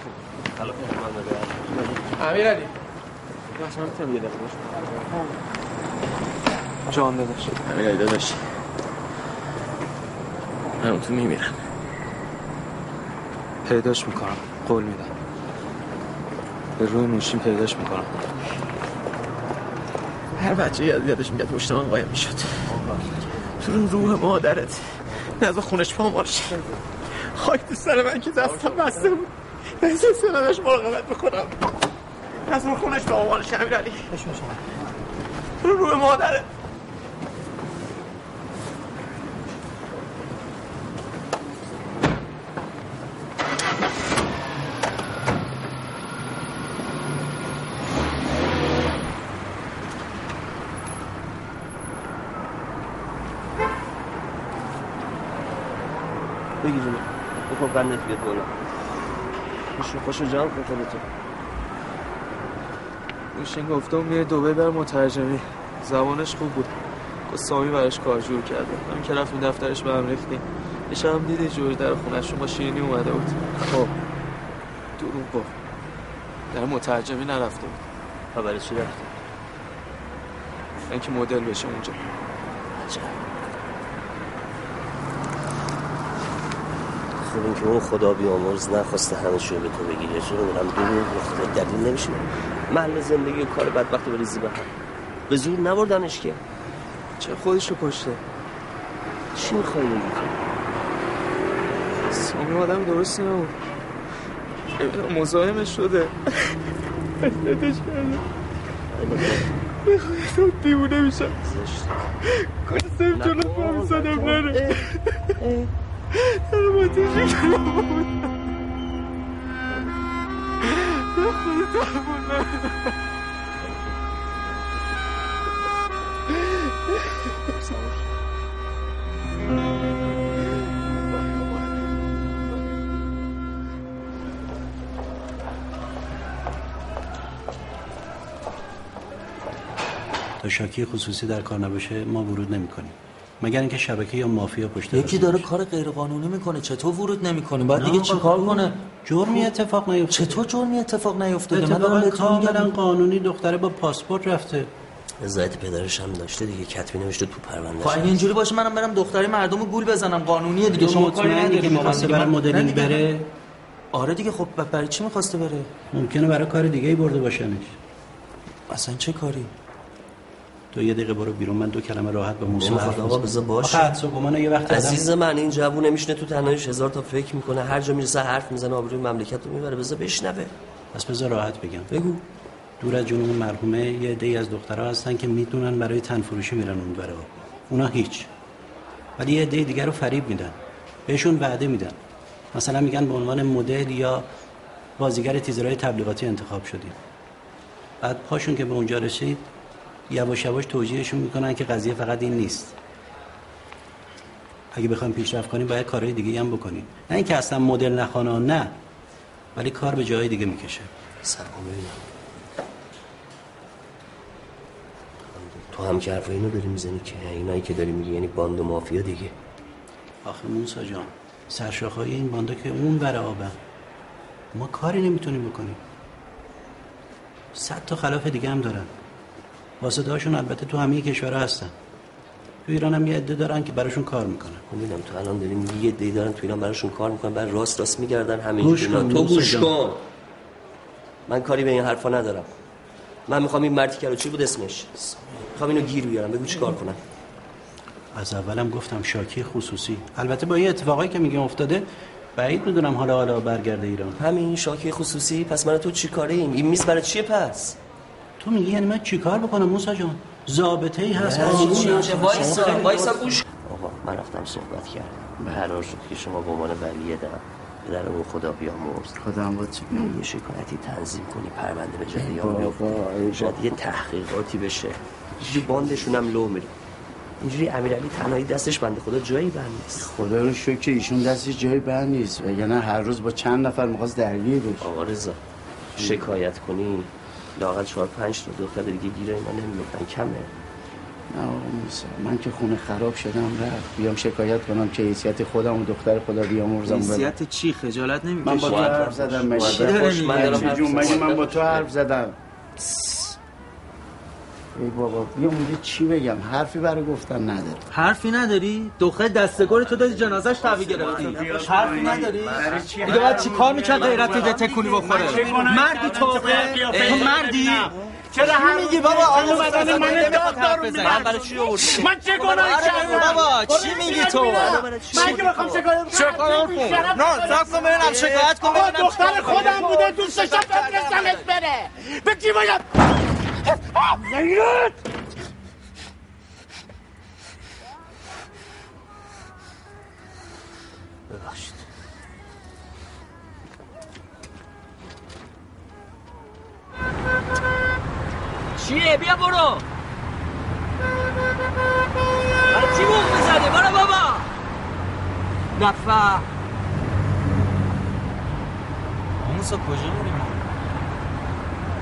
خلافی من داره امیر علی اصلا می‌تونم یه دقیقه جان داداش. همین علی داداش. من تو میمیرم. پیداش می‌کنم. قول میدم. به روی موشین پیداش می‌کنم. هر بچه یاد یادش میگه پشت من قایم می‌شد. تو اون روح مادرت. نزد خونش پامال شد. خاک تو سر من که دستم بسته بود. احساس نداشت مراقبت بکنم. از اون خونش پامال شد امیر علی رو روح مادرت. بکن قندت بیاد بالا خوشو خوشو جمع کن خودتو. موشین گفته اون میره دوبه بر مترجمی. زبانش خوب بود. سامی براش کار جور کرده همین که رفتیم دفترش به هم ریختیم. یه هم دیدی جور در خونش با شیرینی اومده بود. خب. دروغ گفت. در مترجمی نرفته بود. خبر چی رفته اینکه مدل بشه اونجا. خب این که اون خدا بیامرز نخواسته همه شو به تو بگیری چون اونم دروغ گفته دلیل نمیشه. محل زندگی و کار بدبخت رو بریزی به هم. به زور نبردنش که. چه خودش رو کشته؟ چی می‌خوای بگی تو؟ سامی آدم درستی نبود. مزاحمش شده. اذیتش کرده بخواهی دیوونه میشم. کنستم جلو پا می‌زنم نره. تا شاکی خصوصی در کار نباشه ما ورود نمی‌کنیم. مگر اینکه شبکه یا مافیا پشت یکی داره کار غیرقانونی می‌کنه. چطور ورود نمی‌کنیم باید دیگه چیکار کنه؟ جرمی اتفاق نیفتاده. چطور جرمی اتفاق نیفتاده؟ من دارم بهتون کاملا میگم قانونی دختره با پاسپورت رفته. رضایت پدرش هم داشته دیگه کتبی نوشته تو پرونده خب اینجوری باشه منم برم دختری مردم رو گول بزنم. قانونیه دیگه شما کاری نداری که می‌خواسته برای مدلینگ بره. آره دیگه خب برای چی می‌خواسته بره؟ ممکنه برای کار دیگه ای برده باشنش. اصلا چه کاری؟ تو یه دقیقه برو بیرون من دو کلمه راحت به موسی حرف آقا بزنم. بذار باشه. آخه حدس و گمان یه وقت عزیز آدم من این جوونه میشنه تو تنهاییش هزار تا فکر می‌کنه هر جا می‌رسه حرف می‌زنه آبروی مملکت رو می‌بره. بذار بشنوه. پس بذار راحت بگم. بگو. دور از جنوب مرحومه یه عده‌ای از دخترها هستن که می‌دونن برای تن فروشی میرن اون برا اونا هیچ. ولی یه عده دیگر رو فریب میدن. بهشون وعده میدن. مثلا میگن به عنوان مدل یا بازیگر تیزرهای تبلیغاتی انتخاب شدیم. بعد پاشون که به اونجا رسید یواش یواش توجیهشون می‌کنن که قضیه فقط این نیست. اگه بخوایم پیشرفت کنیم باید کارهای دیگه هم بکنیم. نه اینکه اصلا مدل نخوانا نه ولی کار به جای دیگه می‌کشه. ببینم تو هم که حرف اینو داری می‌زنی که اینایی که داری میگی یعنی باند و مافیا دیگه. آخه موسا جان سرشاخهای این باندا که اون بر آبن ما کاری نمی‌تونیم بکنیم. صد تا خلاف دیگه هم دارن. واسطه هاشون البته تو همه کشورها هستن. تو ایران هم یه عده دارن که براشون کار می‌کنن. می‌دونم تو الان داری میگی یه دی دارن تو ایران براشون کار می‌کنن بعد راست راست میگردن همه گوش اینا. کن، تو گوش. کن. من کاری به این حرفا ندارم. من می‌خوام این مردی که چی بود اسمش؟ می‌خوام اینو گیر بیارم بگو چی کار کنم. از اولم گفتم شاکی خصوصی. البته با این اتفاقایی که میگم افتاده بعید می‌دونم حالا حالا برگرده ایران. همین شاکی خصوصی پس من تو چی کاره ایم این میز برای چیه پس؟ تو میگی یعنی من چیکار بکنم موسی جان؟ ضابطه ای هست وایسا وایسا گوش. آقا من رفتم صحبت کردم. قرار شد که شما به عنوان ولی دم پدر اون خدا بیامرز. خدا هم یه شکایتی تنظیم کنی پرونده به جریان بیفته. شاید یه تحقیقاتی بشه. اینجوری باندشون هم لو میره. اینجوری امیرعلی تنهایی دستش بنده خدا جایی بند نیست. خدا رو شکر که ایشون دستش جای بند نیست. وگرنه هر روز با چند نفر می‌خواست درگیر بشه. آقا رضا شکایت کنی؟ لاقل چهار پنج تا دختر دیگه گیره اینا نمیفتن کمه؟ نه من که خونه خراب شدم رفت. بیام شکایت کنم که حیثیت خودم و دختر خدا بیامرزم. بدم. حیثیت چی؟ خجالت نمی‌کشی. من با تو حرف زدم؟ جون مگه من با تو حرف زدم. ای بابا بیا اونجا چی بگم؟ حرفی برای گفتن نداره حرفی نداری؟ دختر دستگار تو دادی جنازش تحویل گرفتی. حرفی نداری؟ دیگه باید چی کار می‌کرد غیرت دیگه تکونی بخوره؟ مردی تو تو مردی؟ چرا هر میگی بابا؟ آقا بدن من داغ دارون من برای چی آوردی؟ من چه گناهی کردم؟ بابا چی میگی تو؟ من که بخوام شکایت شکایت کن نه صاف کن ببینم شکایت کن آقا ببینم دختر خودم. بوده دوست داشتم بفرستمش بره. به کی باید زیرت ببخشید. چیه؟ بیا برو. برای چی بوق می‌زنی؟ برو بابا. نفر. موسا کجا میری؟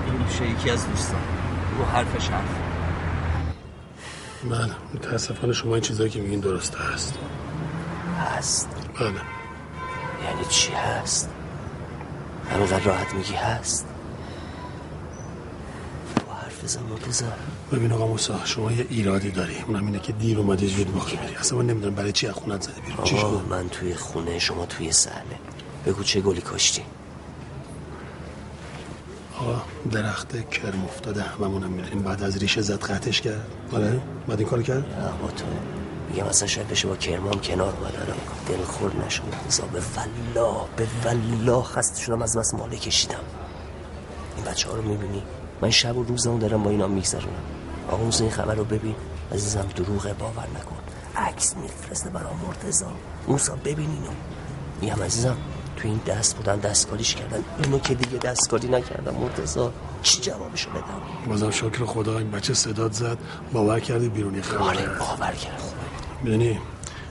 این میشه یکی از دوستان. رو حرفش حرف. بله متاسفانه شما این چیزایی که میگین درسته هست. هست؟ بله. یعنی چی هست؟ همینقدر راحت میگی هست؟ با حرف بزن مرتضی ببین آقا موسا شما یه ایرادی داری. اونم اینه که دیر اومدی زود می‌خوای بری اصلا من نمی‌دونم برای چی از خونت زدی بیرون. چی من توی خونه شما توی صحنه بگو چه گلی کاشتی درخت کرم افتاده هممونم می‌دونیم. بعد از ریشه زد قطعش کرد. آره؟ بعد این کار کرد؟ با تو. میگم اصلا شاید بشه با کرمان کنار اومدن. دل خور نشون مرتضی به والله به والله خسته شدم از بس ماله کشیدم. این بچه ها رو می‌بینی؟ من شب و روزمو دارم با اینا میگذرونم. آقا این خبر رو ببین. عزیزم دروغه باور نکن. عکس میفرسته برام مرتضی. موسا ببین اینو. میگم عزیزم تو این دست بودن دستکاریش کردن. اینو که دیگه دستکاری نکردم. مرتضی چی جوابشو بدم؟ بازم شکر خدا این بچه صداد زد. باور کردی بیرونی خبر؟ آره باور کرد می‌دونی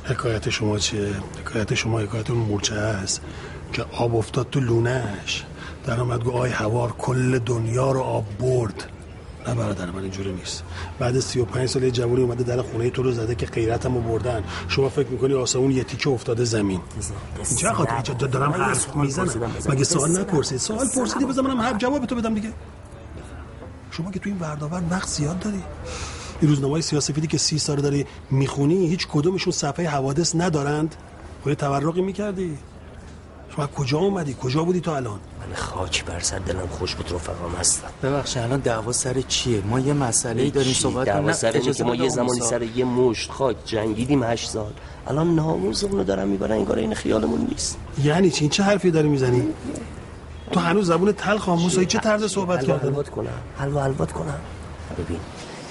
حکایت شما چیه؟ حکایت شما حکایت اون مورچه هست که آب افتاد تو لونش در اومد گو آی هوار کل دنیا رو آب برد. نه برادر من اینجوری نیست. بعد سی و پنج سال یه جوونی اومده در خونه تو رو زده که غیرتم رو بردن. شما فکر می‌کنی آسمون یه تیکه افتاده زمین؟ چه خاطر اینجا دارم حرف می‌زنم. مگه سوال نپرسید سوال پرسیدی بذار منم حرف جواب تو بدم دیگه. شما که تو این ورداور وقت زیاد داری. این روزنامه سیاسفیدی که سی سال داری می‌خونی هیچ کدومشون صفحه حوادث ندارند. خب یه تورقی می‌کردی. شما از کجا اومدی؟ کجا بودی تو الان؟ من خاک بر سر دلم خوش بود رفقام هستم. ببخشید الان دعوا سر چیه؟ ما یه مسئله ای داریم؟ صحبت دعوا کنیم. سر اینه اجازه که ما یه زمانی. سر یه مشت خاک جنگیدیم هشت سال. الان ناموزمون رو دارن می‌برن انگار این خیالمون نیست. یعنی چی؟ این چه حرفی داری می‌زنی؟ تو هنوز زبون تلخ آموزایی چه طرز صحبت کردن حلوات کنم. حلوا حلوات کنم. ببین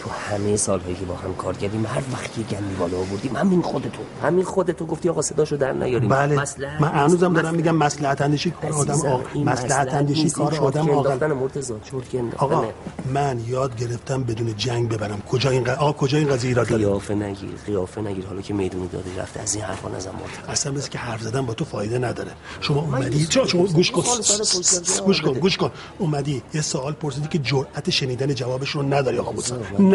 تو همه سالهایی که با هم کار کردیم هر وقت یه گندی بالا آوردیم همین خودتو. همین خودتو گفتی آقا صداشو در نیاریم. بله. مصلحت من. هنوزم دارم میگم مسلحت اندیشی کار آدم عزیزم، آ... این مسلحت اندیشی کار آدم آقا انداختنه. من یاد گرفتم بدون جنگ ببرم. کجا این. آقا کجا این قضیه ایراد قیافه نگیر قیافه نگیر. حالا که می‌دونی دادی رفته از این حرفا نزن اصلا مثل که حرف زدن با تو فایده نداره. شما اومدی چرا شما گوش کن. گوش کن. گوش کن. اومدی یه سوال پرسیدی که جرأت شنیدن جوابش رو نداری آقا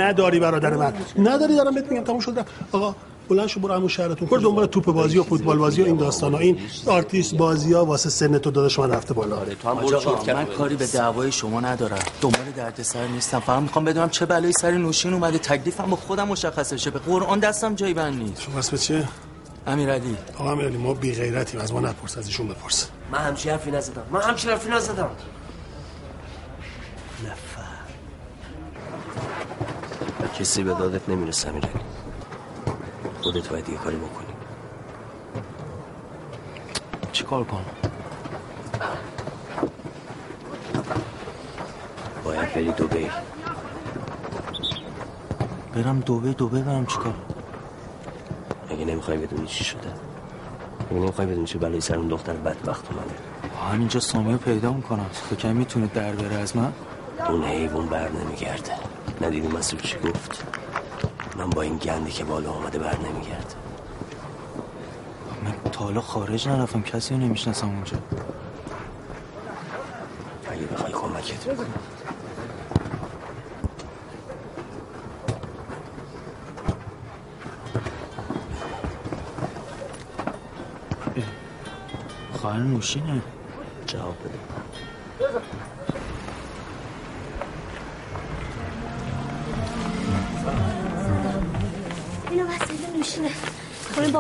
نداری برادر من. نداری دارم بهت میگم. تموم شد. آقا بلند شو برو همون شهرتون برو دنبال توپ بازی و فوتبال بازی و این داستانا. این آرتیست بازی ها واسه سن تو داداش من رفته بالا. تو هم برو من کاری به دعوای شما ندارم. دنبال دردسر نیستم. فقط می‌خوام بدونم چه بلایی سر نوشین اومده. تکلیفم با خودم مشخص بشه به قرآن دستم جایی بند نیست. شما اسمت چیه؟ امیرعلی. آقا امیرعلی ما بی غیرتیم از ما نپرس از ایشون بپرس. من همچین حرفی نزدم. من همچین حرفی نزدم. کسی به دادت نمی‌رسه امیرعلی خودت باید یه کاری بکنی. چی کار کنم؟ باید بری دوبی برم دوبه دوبه برم چیکار؟ اگه نمی‌خوای بدونی چی شده. اگه نمی‌خوای بدونی چه بلایی سر اون دختر بدبخت اومده. همینجا سامی رو پیدا می‌کنم فکر می‌تونه در بره از من؟ اون حیوان بر نمیگرده. ندیدی مسئول چی گفت؟ من با این گندی که بالا آمده بر نمیگرده من تا حالا خارج نرفتم کسی رو نمی‌شناسم اونجا. اگه بخوای کمکت بکنم. خواهر نوشینه. جواب بده.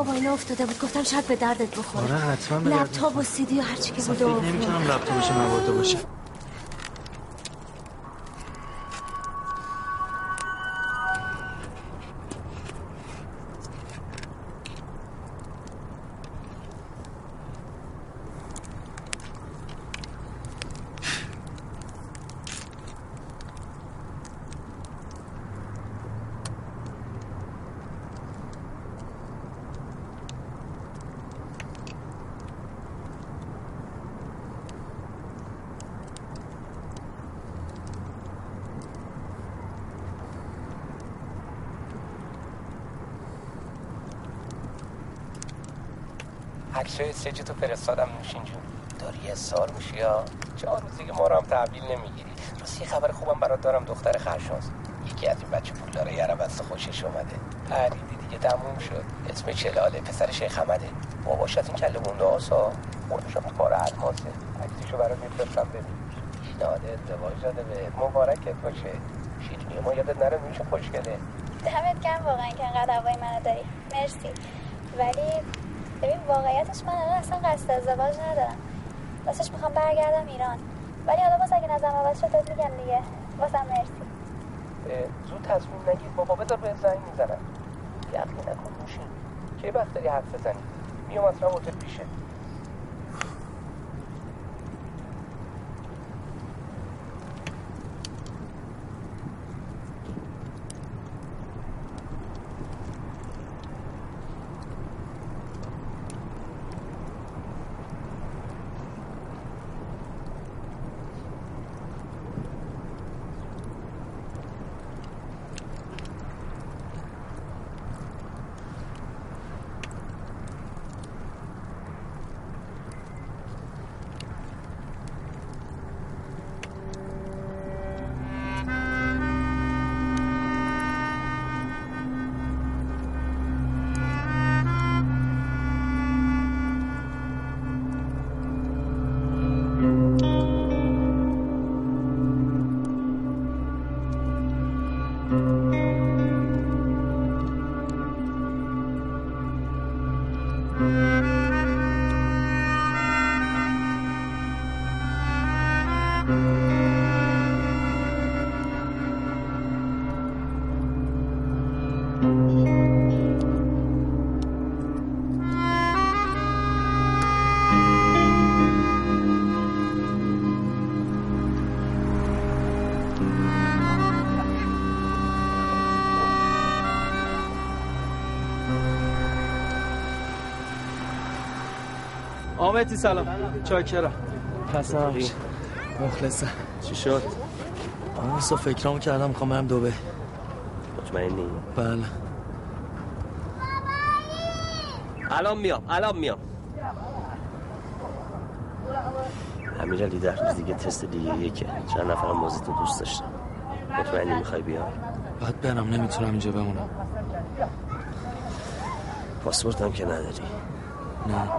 بابا اینا افتاده بود. گفتم شاید به دردت بخوره. آره حتما به لپتاپ و سیدی و هرچی که اصلا بوده فکر. نمی‌کنم لپتاپش نبرده باشه. عکسای سج تو فرستادم نوشین جون داری اصار میشی یا؟ چهار روزی که ما رو هم تحویل نمی‌گیری. راست یه خبر خوبم برات دارم دختر خرشاز. یکی از این بچه پول داره یه بست خوشش اومده. پریدی دیگه تموم شد. اسم چلاله پسر شیخ حمده باباش از این کله مونده آسا. خودش هم کار الماسه. عکسشو برات میفرستم ببین. پیشنهاد ازدواج داده به مبارکت باشه. شیرینی ما یادت نره میشه خوشگله. دمت گرم واقعا که انقدر هوای منو داری. مرسی. ولی ببین واقعیتش من الان اصلا قصد ازدواج ندارم. راستش می‌خوام برگردم ایران. ولی حالا باز اگه نظرم عوض شد بهت میگم دیگه. بازم مرسی. زود تصمیم نگیر بابا بدار به زنگ می‌زنم. یقی نکن موشین کی وقت داری حرف بزنی؟ میام اصلا هتل پیشه. آمدی سلام. چاکرم. پس نباش مخلصم. چی شد؟ اما سا فکرامو کردم می‌خوام برم دوبه مطمئنی؟ بله. الان میام الان میام. امیرعلی ده روز دیگه تست دیگه یکه. چند نفرم بازی تو دوست داشتم مطمئنی می‌خوای بیا باید برم نمی‌تونم اینجا بمونم. پاسپورت هم که نداری. نه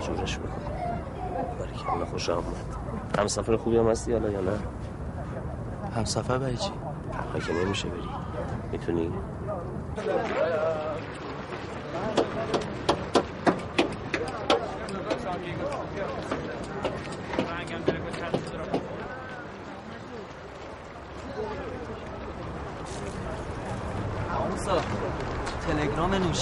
جورش بکن. باریکلا خوش آمد همسفر خوبی هم هستی حالا یا نه؟ همسفر برای چی؟ حالا که نمیشه بری. می‌تونی موسا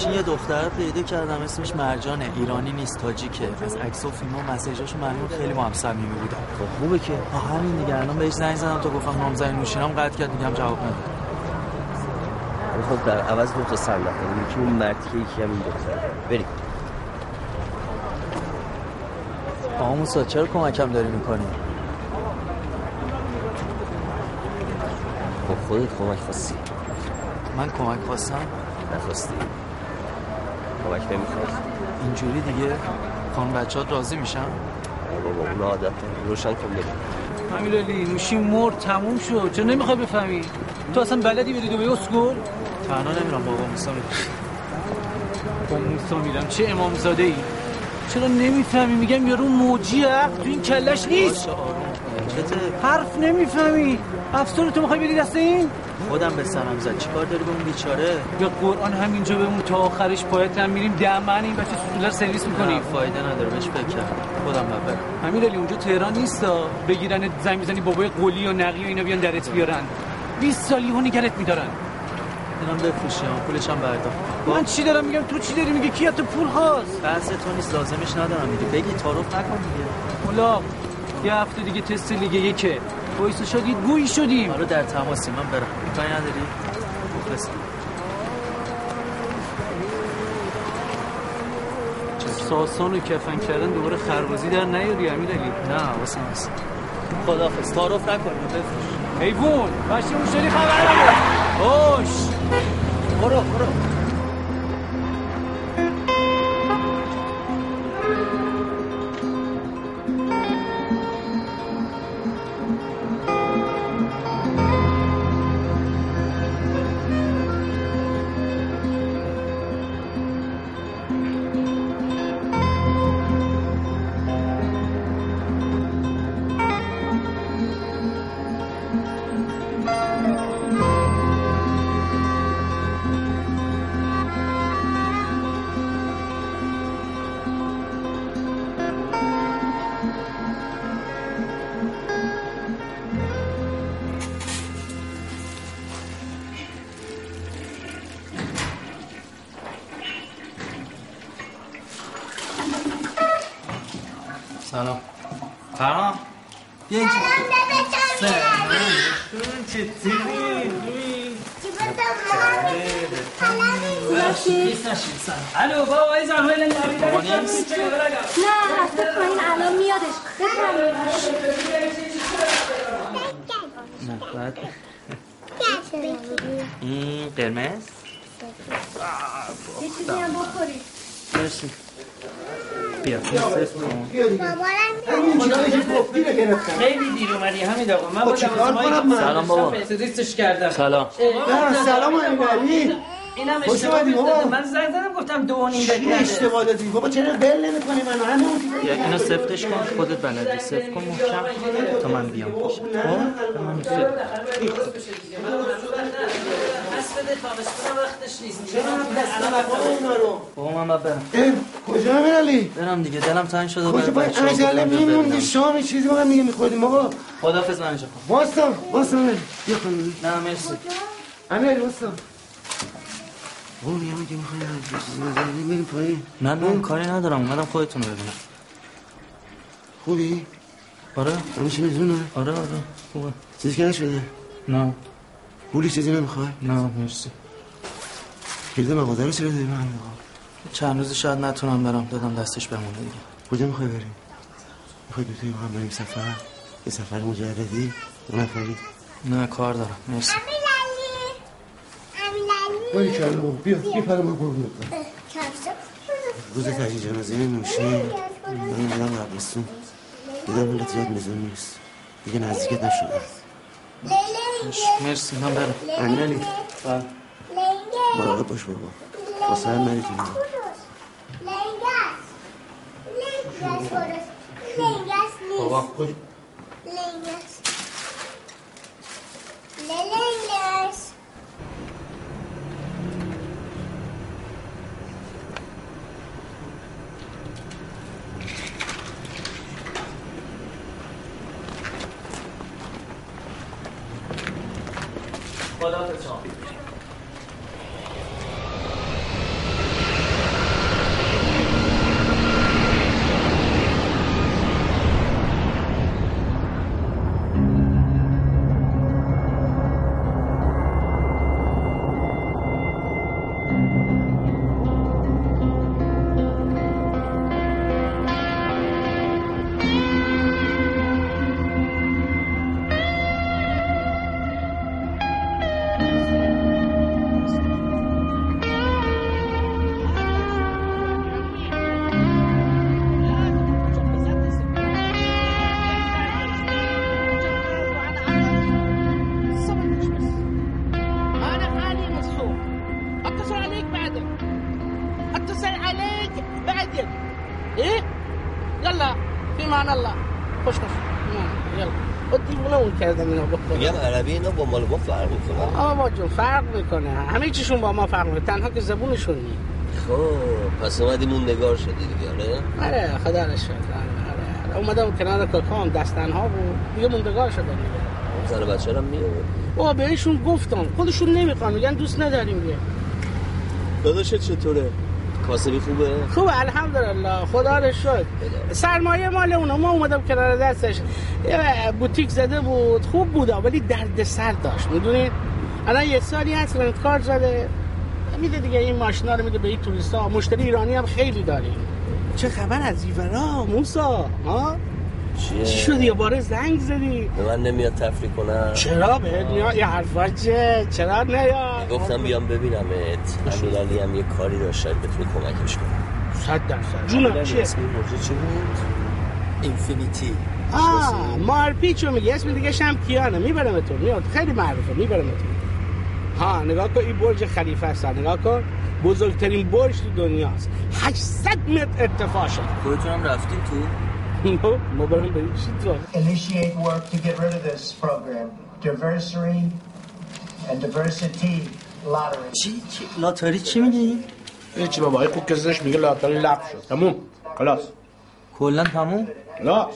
نوشین یه دختر پیدا کردم اسمش مرجانه. ایرانی نیست تاجیکه. از عکس و فیلم و مسیجاشو معلوم خیلی با هم صمیمی بودن خب خوبه که. با همین دیگه. الان بهش زنگ زدم تا گفتم نامزد نوشینم قطع کرد میگم جواب نده خب در عوض دو تا نکنیم یکی اون مردی که یکی هم این دختر بریم. آقا موسا چرا کمکم داری می‌کنی؟ خب خودت کمک خواستی. من کمک خواستم؟ نخواستی. کمک نمی‌خواد. اینجوری دیگه خانم بچه راضی میشن؟ بابا اون عادت روشن کن بریم. امیرعلی نوشین مرد تموم شد. چرا نمی‌خوای بفهمی؟ تو اصلا بلدی بری دبی اسکول؟ تنها نمیرم بابا موسا میرم. با موسا میرم. چه امام زاده ای چرا نمی‌فهمی؟ میگم یارو موجی عقل تو این کلش نیست. حرف نمی‌فهمی. افسر تو می‌خوای بری دست این؟ خودم به سرم زد چیکار داری به اون بیچاره؟ به قرآن همینجا بمون تا آخرش پایت هم میریم. دمن این بچه سوسولا رو سرویس می‌کنیم. فایده نداره بهش فکر کردم خودم باید برم. امیرعلی اونجا تهران نیستا. بگیرن زنگ بزنی بابای قلی و نقی و اینا بیان درت بیارن. 20 سالی ها نگرت میدارن. دارم بفروشم پولش هم بردار. من چی دارم میگم؟ تو چی داری میگه کی تو پول خواست؟ بحث تو نیست لازمش ندارم دیگه. بگی تعارف نکن دیگه. اولا یه هفته دیگه تست لیگ یکه. وایس شدید گویی شدیم. آره در تماسی من برم. کاری نداری؟ مخلصم ساسان و کفن کردن دوباره خربازی در نیاری امیرعلی نه واسه هست خداحافظ. تعارف نکن بفروش حیوان بچه مشتری خبر نده خوش برو برو. الو بابا این زحمه نه رفته پایین الان میادش. نه بعد این قرمز؟ یه چیزی هم بخوری مرسی بیا خیلی دیر اومدی همین آقا من؟ با؟ سلام بابا. سلام. سلام. اینم اشتباه. من زنگ گفتم دو و نیم چی دقیقه اشتباه دادی؟ بابا چرا بل نمی‌کنی منو همون یا اینو سفتش کن خودت بلدی. سفت کن محکم تا من بیام. پیش خب؟ من سفت وقتش نیست بابا من برم. کجا امیرعلی برم دیگه. دلم تنگ شده باید بچه‌ها عجله میموندی. شام چیزی هم دیگه میخوردیم. بابا. خدافظ من اینجا واسه واسه امیرعلی بیا خانم نه مرسی. امیرعلی واسه بابا میگم اگه می‌خوایم بریم پایین نه نه کاری ندارم اومدم خودتون رو ببینم خوبی؟ آره همه چی میزونه؟ آره آره خوبه چیزی که نشده؟ نه پولی چیزی نمی‌خوای؟ نه مرسی کلید مغازه رو چرا داری من چند روزی شاید نتونم برم دادم دستش بمونه دیگه کجا می‌خوای بریم؟ می‌خوای دوتایی با هم بریم سفر؟ یه سفر مجردی؟ دو نفری؟ نه کار دارم مرسی باری کلا بابا بیا بیا پر من قربونت برم. روز تجهیز جنازه نوشین من اومدم قبرستون دیدم حالت یاد میزون نیست دیگه نزدیکت نشدم مرسی من برم امیرعلی بله. مراقب باش بابا واسه هم نری تو بابا خوش لنگش لنگش خدا شما انا اینا با مال ما فرق می‌کنه. آقا جون فرق می‌کنه. همه چیشون با ما فرق می‌کنه. تنها که زبونشون نی خب پس اومدی موندگار شدی دیگه آره؟ آره خدا رو شکر آره آره آره. اومدم کنار کاکام دستنها بود. دیگه موندگار شدن دیگه. زن و بچه رو میاد بابا بهشون گفتم. خودشون نمی‌خوان. میگن دوست نداریم دیگه داداشت چطوره؟ کاسبی خوبه؟ خوب الحمدلله. خدا رو شد سرمایه مال اونا. ما اومدم کنار دستش. یه بوتیک زده بود خوب بود ولی درد سر داشت می‌دونی؟ الان یه سالی هست رنت کار زده. میده دیگه این ماشینا رو میده به این توریستا. مشتری ایرانی هم خیلی داریم چه خبر از ایورا موسا؟ ها؟ چیه؟ چی شد یه باره زنگ زدی؟ به من نمیاد تفریح کنم. چرا بهت میاد؟ یه حرفا چه چرا نیاد؟ گفتم بیام ببینمت. امیرعلی هم یه کاری داشت شاید بتونی کمکش کنی. صد درصد. جونم چیه؟ اسم این موضوع چی بود؟ اینفینیتی. آه مارپیچو میگه اسم دیگه شم کیانه. می‌برم تو. میاد. خیلی معروفه. می‌برم تو. ها نگاه کن این برج خلیفه است. نگاه کن. بزرگترین برج تو دنیاست. 800 متر ارتفاع شد. خودتونم رفتین تو؟ ما بریم. چی تو؟ Initiate work to get rid of this program. Diversity and diversity lottery. چی؟ چی؟ لاتاری چی میگی؟ هیچی بابا این خوب کسش میگه لاتاری لغو شد. تموم. خلاص. کلا تموم؟ لا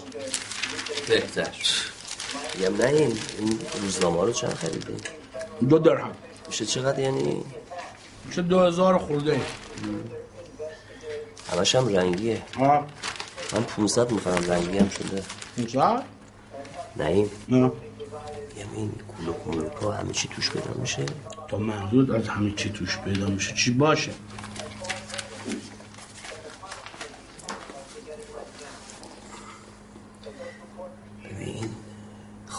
بهتر. میگم نه این این روزنامه رو چند خریدی؟ دو درهم. میشه چقدر یعنی؟ میشه دو هزار خورده. ای همش هم رنگیه. ها من 500 میفرم رنگی هم شده. 500 نه این. نه. میگم این کلوک ملوکا همه چی توش پیدا میشه؟ تا محدود از همه چی توش پیدا میشه. چی باشه ببین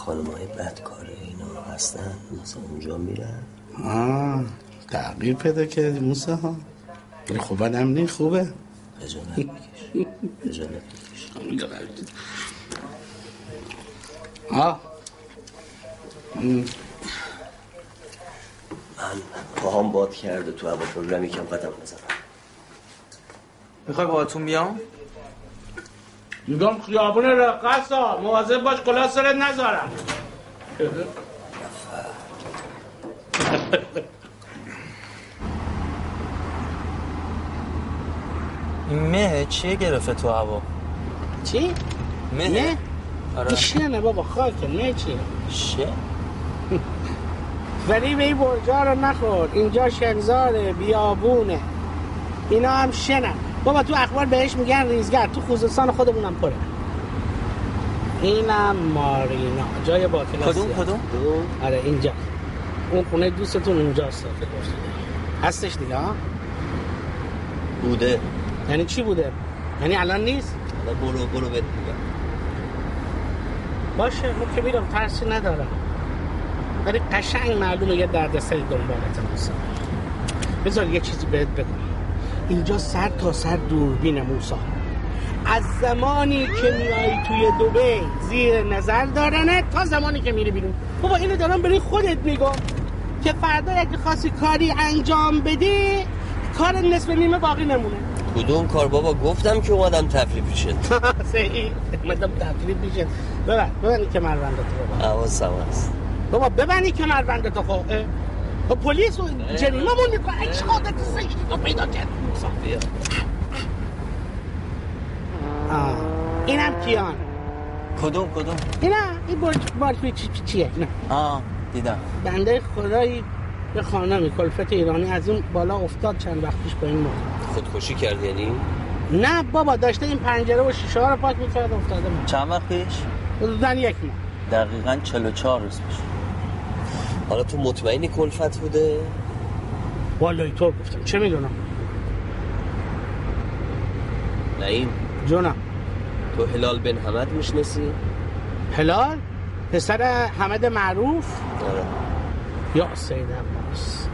خانم های بدکاره اینا هستن مثلا اونجا میرن. آه تغییر پیدا کردی موسا ها. ولی خب بدم نی خوبه. خجالت بکش خجالت بکش آه. ام. من پاهام باد کرده تو هواپیما یکم قدم بزنم. می‌خوای باهاتون بیام؟ میگم خیابون رقصا مواظب باش کلا سرت نذارم. این مه چیه گرفته تو هوا؟ چی؟ مه نه. آره. شنه بابا خاک نه چیه؟ شه. [laughs] ولی به این برجا رو نخور. اینجا شنزاره بیابونه. اینا هم شنن. بابا تو اخبار بهش میگن ریزگر تو خوزستان خودمونم پره. اینم مارینا. جای با کلاسی کدوم کدوم؟ آره اینجا. اون خونه دوستتون اونجاست. هستش دیگه ها؟ بوده. یعنی چی بوده؟ یعنی الان نیست؟ برو برو بهت باشه من که میرم ترسی ندارم ولی قشنگ معلومه یه دردسری دنبالت موسا بذار یه چیزی بهت بگم. اینجا سر تا سر دوربین موسا از زمانی که میای توی دوبی زیر نظر دارنه تا زمانی که میری بیرون. بابا اینو دارم برای خودت میگم که فردا اگه خواستی کاری انجام بدی کار نصف نیمه باقی نمونه. کدوم کار بابا؟ گفتم که اومدم تفریح پیشت [laughs] صحیح. اومدم تفریح پیشت ببن ببنی که مربندتو بابا. حواسم هست. بابا ببنی که مربندتو خب. اه. خب پلیس و جریممون می‌کنه. اگه شهادت زشتی رو پیدا کرد آه. اینم کیان؟ کدوم کدوم؟ اینا این برج بارفی چی چی- چیه؟ نه آه دیدم. بنده خدایی به خانمی کلفت ایرانی از این بالا افتاد چند وقت پیش به این موقع خودکشی کرد یعنی؟ نه بابا داشته این پنجره و شیشه ها رو پاک می‌کرد افتاده من چند وقت پیش؟ حدوداً یک ماه. دقیقا 44 روز پیش. حالا تو مطمئنی کلفت بوده؟ والای تو گفتم. چه می‌دونم؟ نعیم. جونم. تو هلال بن حمد می‌شناسی؟ هلال؟ پسر حمد معروف؟ آره. یا سید عباس.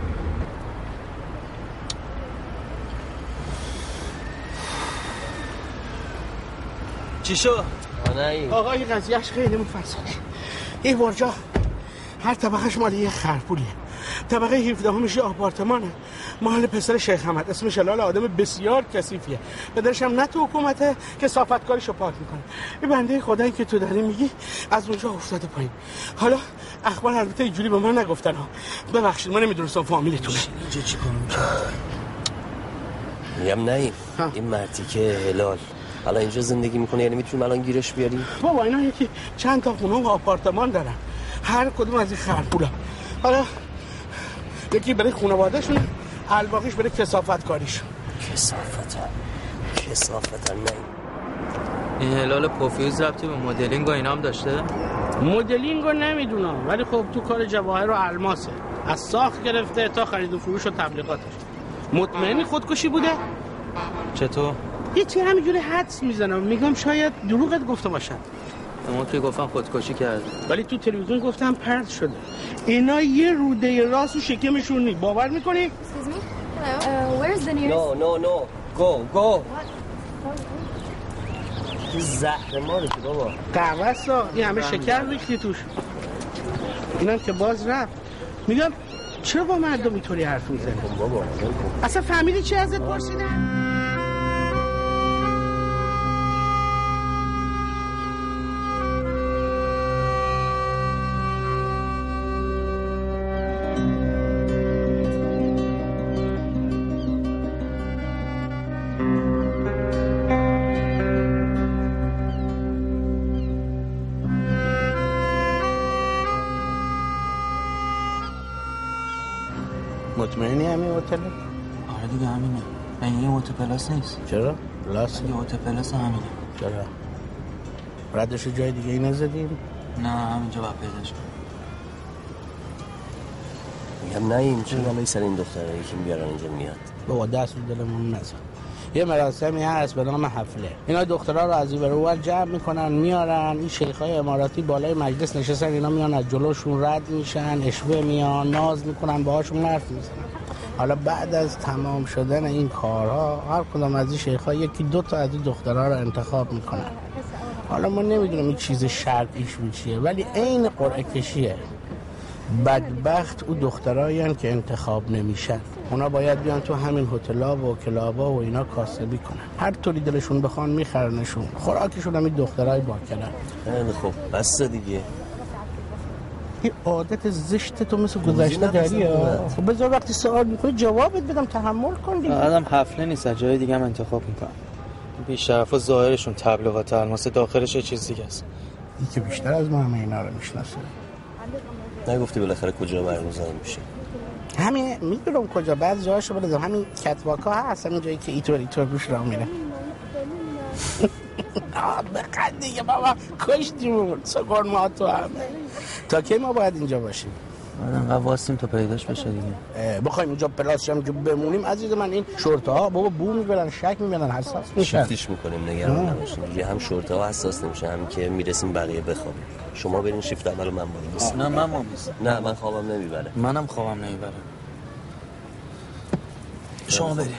چی شد؟ نعیم آقا این قضیهش خیلی مفصله این برجا هر طبقهش مال یه خرپولیه. طبقه 17 همش آپارتمانه. محل پسر شیخ حمد اسمش هلال آدم بسیار کثیفیه. پدرش هم نه تو حکومته که صافتکارشو پاک می‌کنه. این بنده خدایی که تو داری میگی از اونجا افتاده پایین. حالا اخبار البته اینجوری به من نگفتن ها. ببخشید من نمی‌دونستم فامیلتونه اینجا چی میگم نعیم این مردی که هلال. حالا اینجا زندگی می‌کنه یعنی می‌تونیم الان گیرش بیاریم؟ بابا اینا یکی چند تا خونه و آپارتمان دارن. هر کدوم از این خرپولا. حالا یکی برای خانوادهشون الباقیش برای کسافت کاریشون کسافت کسافت نعیم این هلال پوفیوز ربطی به مدلینگ و اینا هم داشته؟ مدلینگ رو نمی‌دونم ولی خب تو کار جواهر و الماسه. از ساخت گرفته تا خرید و فروش و تبلیغاتش. مطمئنی خودکشی بوده؟ چطور؟ یه چی همینجوری حدس می‌زنم. میگم شاید دروغت گفته باشن اما که گفتم خودکشی کرد ولی تو تلویزیون گفتم پرد شده. اینا یه روده راست و شکمشون نی باور می‌کنی؟ Excuse me? Hello? Uh, where's the nearest? نو نو نو گو گو این زهر ماره که بابا. قهوه سا این همه شکر ریختی توش. اینم که باز رفت. میگم چرا با مردم اینطوری حرف می‌زنی؟ بابا. اصلا فهمیدی چی ازت پرسیدن؟ مطمئنی همین هتل؟ آره دیگه همینه. این یه اوتو پلاس نیست. چرا؟ پلاس؟ یه اوتو پلاس همینه. چرا؟ ردشو جای دیگه ای نزدیم؟ نه همینجا باید پیداش کنم میگم نعیم چرا الان سر این دختره که میارن اینجا میاد؟ بابا دست رو دلمون نزن. یه مراسمی هست به نام حفله. اینا دخترها رو از این ور جمع می‌کنن میارن. این شیخای اماراتی بالای مجلس نشستن اینا میان از جلوشون رد میشن عشوه میان ناز می‌کنن باهاشون حرف می‌زنن. حالا بعد از تمام شدن این کارها هر کدام از این شیخها یکی دو تا از این دخترها رو انتخاب می‌کنن. حالا ما نمی‌دونم این چیز شرعیشون چیه ولی عین قرعه کشیه. بدبخت او دخترایی که انتخاب نمیشن. اونا باید بیان تو همین هتلا و کلابا و اینا کاسبی کنن. هر طوری دلشون بخوان میخرنشون. خوراکشون هم این دخترای باکرن. خیلی خب بس دیگه. این عادت زشت تو مثل گذشته داری. خب بذار وقتی سوال می‌کنی جوابت بدم تحمل کن دیگه. آدم حفله نیست از جای دیگه هم انتخاب می‌کنم بیشرف و ظاهرشون تبلیغات الماس داخلش چیز دیگه است. این که بیشتر از ما همه اینا رو می‌شناسه. نگفتی بالاخره کجا برگزار میشه؟ همین می‌دونم کجا بعض جاهاشو بلدم همین کتواکا هست همین جایی که ایتور ایتور روش راه میره [laughs] بقد دیگه بابا. کشتیمون سکر ما تو همه تا کی ما باید اینجا باشیم؟ آره انقدر واسیم تا پیداش بشه دیگه. بخوایم اینجا پلاس هم بمونیم. عزیز من این شورت ها بابا بو می‌برن شک می‌برن حساس میشن شفتیش می‌کنیم نگران نباشین دیگه هم شورته ها حساس نمیشه هم که می‌رسیم بقیه بخوابیم. شما برین شیفت اول من باید نه من نه من خوابم نمی‌بره. منم خوابم نمی‌بره. شما بریم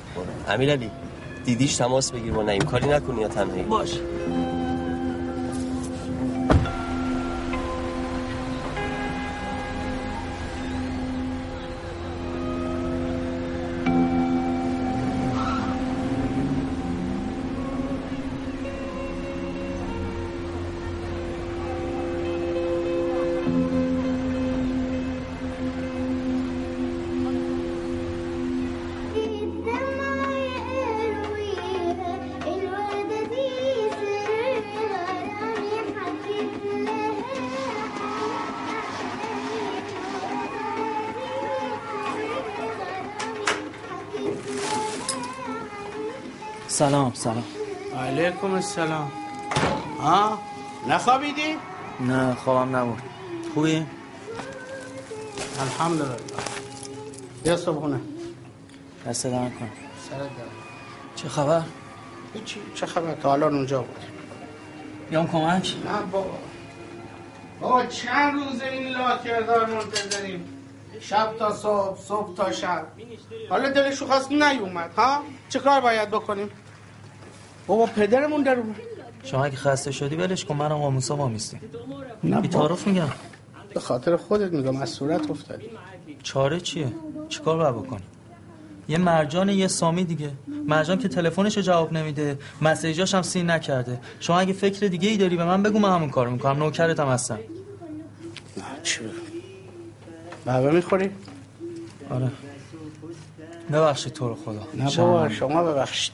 امیر علی دیدیش تماس بگیر با نعیم کاری نکنی یا تنهایی. باش. سلام. سلام علیکم السلام. ها؟ نخوابیدی؟ نه خوابم نبود. خوبی؟ الحمدلله. بیا صبحونه. دست در کن. سرت. چه خبر؟ هیچی چه خبر؟ تا الان اونجا بود. بیام کمک؟ نه بابا. بابا چند روز این لاکردار منتظریم شب تا صبح صبح تا شب. حالا دلشو خواست نیومد ها؟ چه کار باید بکنیم؟ بابا پدرمون در اومد. شما اگه خسته شدی ولش کن منم آموسا ما میستیم نه بی. تعارف میگم. به خاطر خودت میگم از صورت افتادی. چاره چیه؟ چیکار باید بکنی؟ یه مرجان یه سامی دیگه. مرجان که تلفنشو جواب نمیده مسیجاش هم سین نکرده. شما اگه فکر دیگه ای داری به من بگو من همون کارو می‌کنم. نوکرتم هستم. چی؟ بگم می‌خوری؟ آره. ببخشید تو رو خدا. نه. بابا شما ببخشید.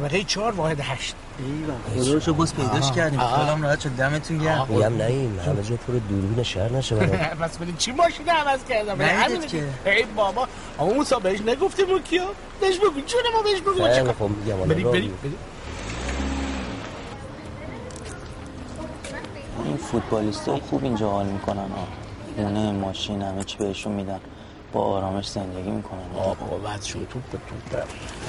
طبقه چهار واحد هشت. خدا رو شو باز پیداش. کردیم. خیالم راحت شد. دمتون گرم. میگم نیم همه جا پر دوربین شهر نشه برام [laughs] بس ببین چی ماشین عوض کردم. همین که. ای بابا. اما موسا بهش نگفتیم اون کیا بهش بگو. جون ما بهش بگو. چیکار- خوب میگم بریم بریم این فوتبالیست های خوب اینجا حال می‌کنن ها خونه ماشین همه چی بهشون میدن. با آرامش زندگی می‌کنن بابا بعدشون توپ به توپ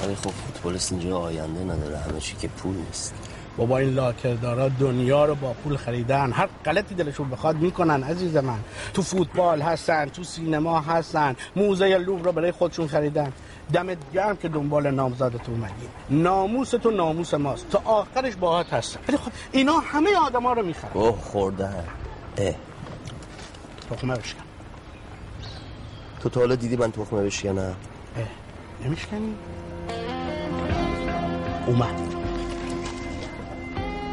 ولی خب فوتبالیست اینجا آینده نداره همه چی که پول نیست. بابا این لاکردارا دنیا رو با پول خریدن. هر غلطی دلشون بخواد می‌کنن عزیز من. تو فوتبال هستن تو سینما هستن. موزه لوور رو برای خودشون خریدن. دمت گرم که دنبال نامزادت اومدی. ناموس تو ناموس ماست. تا آخرش باهات هستن. ولی خب اینا همه آدما رو می‌خرن. اوه خوردن. اه. تخمه بشکن. تو تا حالا دیدی من تخمه بشکنم اه نمیشکنی؟ اومد.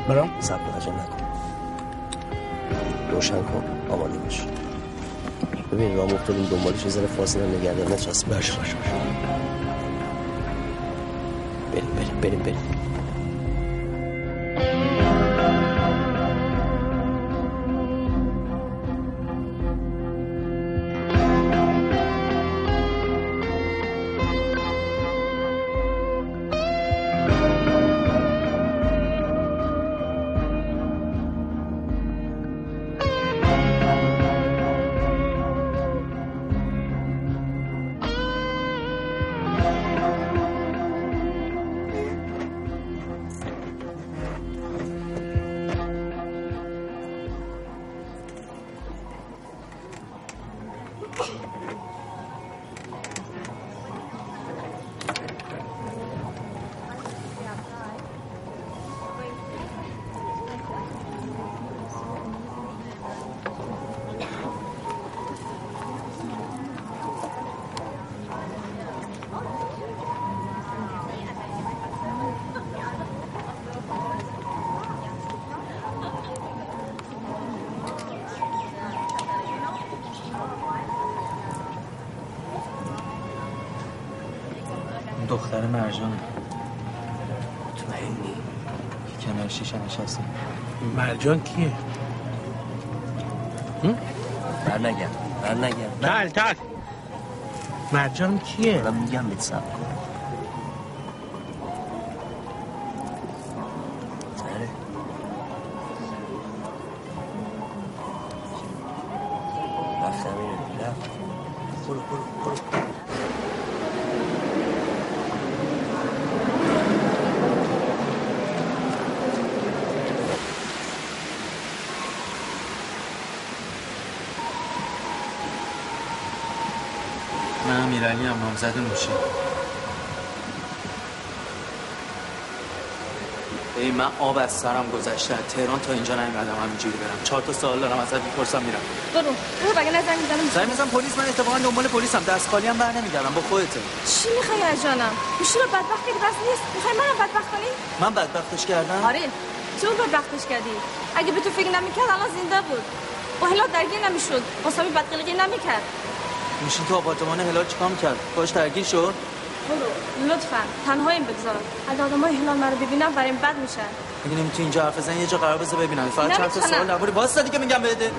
برام زب عجل نکن. روشن کن آماده باش. ببین راه افتادیم دنبالش یه ذره فاصله نگرده نچسب باشه باشه. بریم بریم بریم بریم. کیه؟ بر نگم بر نگم تل تل مرجان کیه؟ میگم بهت سب کن نامزد نوشه ای من آب از سرم گذشته از تهران تا اینجا نیومدم همینجوری برم. چهار تا سوال دارم ازت می‌پرسم میرم. برو برو بگه نزن می‌زنم زنگ می‌زنم پلیس من اتفاقا دنبال پلیسم دست خالی هم بر نمیگردم با خودته چی می‌خوای از جانم؟ میشه رو بدبخت کردی بس نیست. می‌خوای منم بدبخت کنی؟ من بدبختش کردم؟ آره. تو بدبختش کردی؟ اگه به تو فکر نمی‌کرد الان زنده بود. با هلا درگیر نمی‌شد. با سامی بدقلقی نمی‌کرد. میشین تو آپارتمان هلال چیکار می‌کرد؟ باش درگیر شد؟ برو لطفا. تنهاییم بگذار. اگه آدمای هلال مرا ببینم برایم بد میشن اگه نمی‌تونی اینجا حرف بزنی یه جا قرار بذار ببینم. فقط چند تا. سوال درباره واسه دیگه میگم بده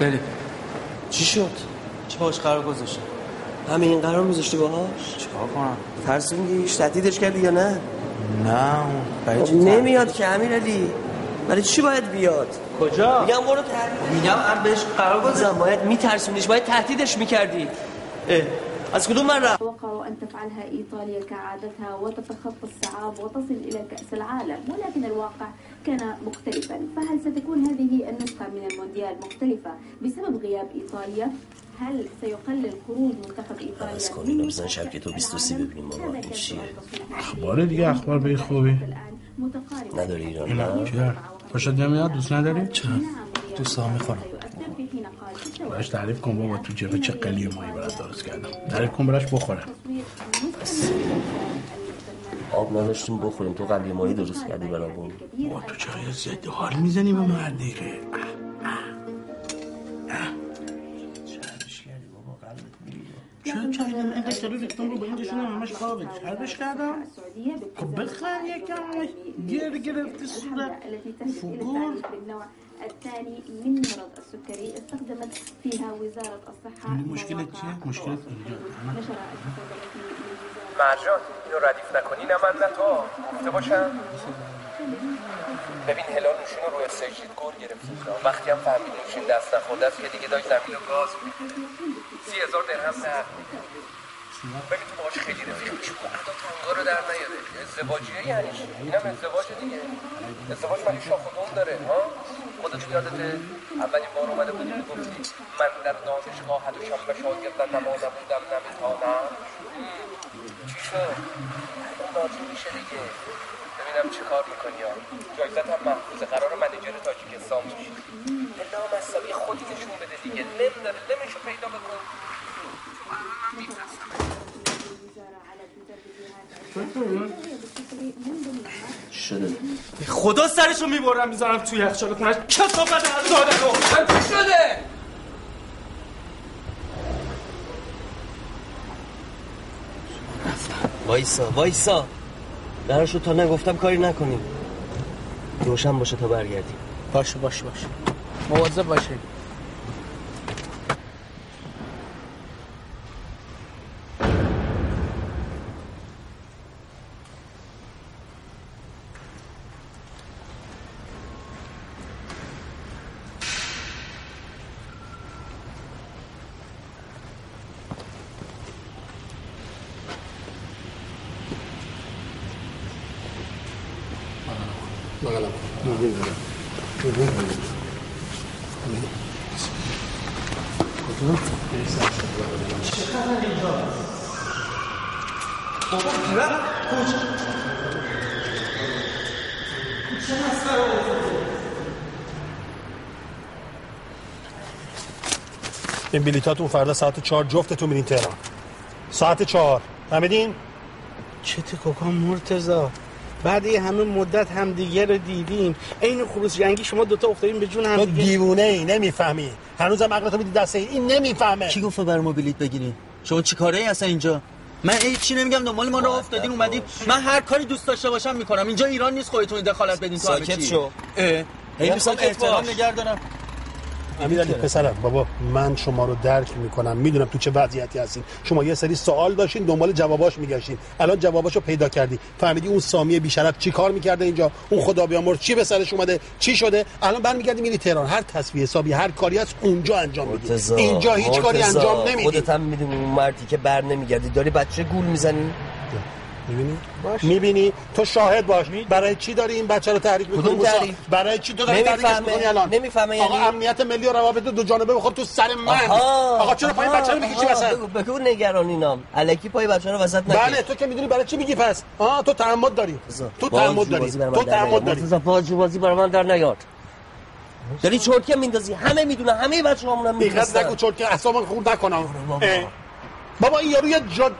بریم چی شد؟ چی باش قرار گذاشتی؟ همین این قرار میذاشتی باهاش؟ چیکار کنم؟ ترسوندیش تهدیدش کردی یا نه؟ نه برای خب؟ نمیاد که امیرعلی. برای چی باید بیاد؟ کجا؟ میگم برو تهدید میگم هم بهش قرار گذاشتی باید میترسونیش باید تهدیدش می‌کردی. از کدوم من رفت؟ توقعوا أن تفعلها إيطاليا كعادتها وتتخطى الصعاب وتصل إلى كأس العالم ولكن الواقع كان مختلفا. فهل ستكون هذه النسخة من المونديال مختلفة بسبب غياب إيطاليا؟ هل سيقلل خروج منتخب از إيطاليا کنیم بزن شب که تو 22 ببینیم بابا این چیه؟ اخبار دیگه اخبار به خوبی. نداری ایران؟ نه؟ خوشت نمیاد؟ دوست نداری؟ چرا؟ دوست هم می‌خورم. براش تعریف کن بابا تو جبه چه قلی مایی برات درست کردم. تعریف کن براش بخوره. آب نداشتیم بخوریم تو قلی ماهی درست کردی برامون با تو چرا یه زده حال می‌زنی به مردی ریختم رو به اینجا شدم همش خوابه چربش کردم. خب بخن یکم گیر گرفتی صورت. بالنوع الثاني من مرض السكري استخدمت فيها وزارة الصحة مشکلت چیه؟ التي مرجان اینو ردیف نکنی نه من نه تو. گفته باشم. ببین هلال نوشین رو روی سجید گل گرفتیم وقتی هم فهمید نوشین دست نخورده است که دیگه داشت زمین رو گاز. سی هزار درهم نقد ببین تو باهاش خیلی رفیق میشی. با ادا تانگا رو در نیاره ازدواجیه یعنی چی؟ اینم ازدواج دیگه. ازدواج مگه شاخ و داره؟ ها؟ خودت یادته؟ اولین بار اومده بودی می‌گفتی من در دانشگاه هر شنبه شاگردم نمازم بودم نمیتانم چی شد؟ راضی میشه دیگه. ببینم چه کار می‌کنی ها. جایزت هم محفوظه. قرار منیجر تاجیکستان باشی. لام اصابی خودی نشون بده دیگه. لم داره لمشو پیدا بکن شده خدا سرشو می‌برم می‌ذارم توی یخچال کنش کسافت هر دادن رو. چی شده؟ وایسا وایسا. درشو تا نگفتم کاری نکنیم. روشن باشه تا برگردیم. باشه باشه باشه. مواظب باشه. بلیتاتون فردا ساعت چهار جفتتون میرین تهران. ساعت چهار. فهمیدین چه کوکا مرتزا بعد یه همه مدت همدیگه رو دیدیم. عین خروس جنگی شما دوتا افتادین به جون تو هم دیگه. دیوونه ای نمی‌فهمی. هنوزم عقلتو میدی دست این این نمی‌فهمه. کی گفت بر موبیلیت بگیری؟ شما چی کاره ای اصلا اینجا؟ من چی نمیگم دنبال ما رو افتادین اومدید من هر کاری دوست داشته باشم می‌کنم. اینجا ایران نیست خودتون دخالت بدین تو ساکت شو. اه. هی می‌خوام ساکت احترام. نگه دارم. امیرعلی پسرم بابا من شما رو درک می‌کنم. می‌دونم تو چه وضعیتی هستین. شما یه سری سوال داشتین دنبال جواباش میگشتین. الان جواباشو پیدا کردی. فهمیدی اون سامی بیشرف چی کار می‌کرده اینجا؟ اون خدا بیامرز چی به سرش اومده؟ چی شده؟ الان برمیگردی میری تهران. هر تصفیه حسابی هر کاری هست اونجا انجام میدی اینجا هیچ کاری مرتضی، انجام نمیدی خودت هم می‌دونی اون مردی که بر نمیگردی. داری بچه گول می‌زنی؟ می‌بینی؟ می‌بینی؟ تو شاهد باش. برای چی داری این بچه رو تحریک می‌کنی؟ برای چی تو داری تحریکش. می‌کنی الان؟ نمی‌فهمه آقا یعنی؟ امنیت ملی و روابط دو جانبه بخور تو سر من آها، آقا چرا پای آها، بچه رو می‌کشی آها، وسط؟ بگو بگو نگرانینام الکی پای بچه رو وسط نکش. بله تو که می‌دونی برای چی میگی پس؟ آه تو تعمد داری. تو تعمد داری. تو تعمد. داری. مرتضی، باز جوازی برای من در نیار. داری چرتکه میندازی. همه می‌دونن. همه بچه همون هم دقت نکن چون که اعصابم خورد نکنم. اه. بابا این یارو یه جاد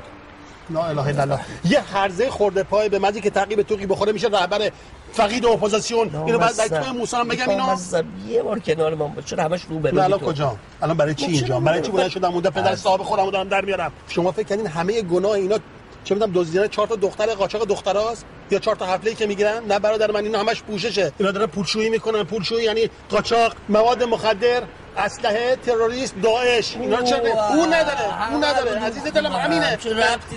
لا اله الا الله. یه هرزه خورده پای به مزی که تعقیب توقی بخوره میشه رهبر فقید اپوزیسیون. اینو بعد توی موسی هم بگم نامصب. یه بار کنار من باش چرا همش رو رو الان؟ کجا؟ الان برای چی اینجا؟ برای چی؟ بلند شدم اونجا پدر صاحب خودمو دارم در میارم. شما فکر کردین همه گناه اینا چه می‌دونم دزدیدن چهار تا دختر قاچاق دختراست یا چهار تا حفله که می‌گیرن؟ نه برادر من اینا همش پوششه. اینا دارن پولشویی می‌کنن. پولشویی یعنی قاچاق مواد مخدر اسلحه تروریست داعش. اینا چرا اون نداره اون نداره. عزیز دلم همینه.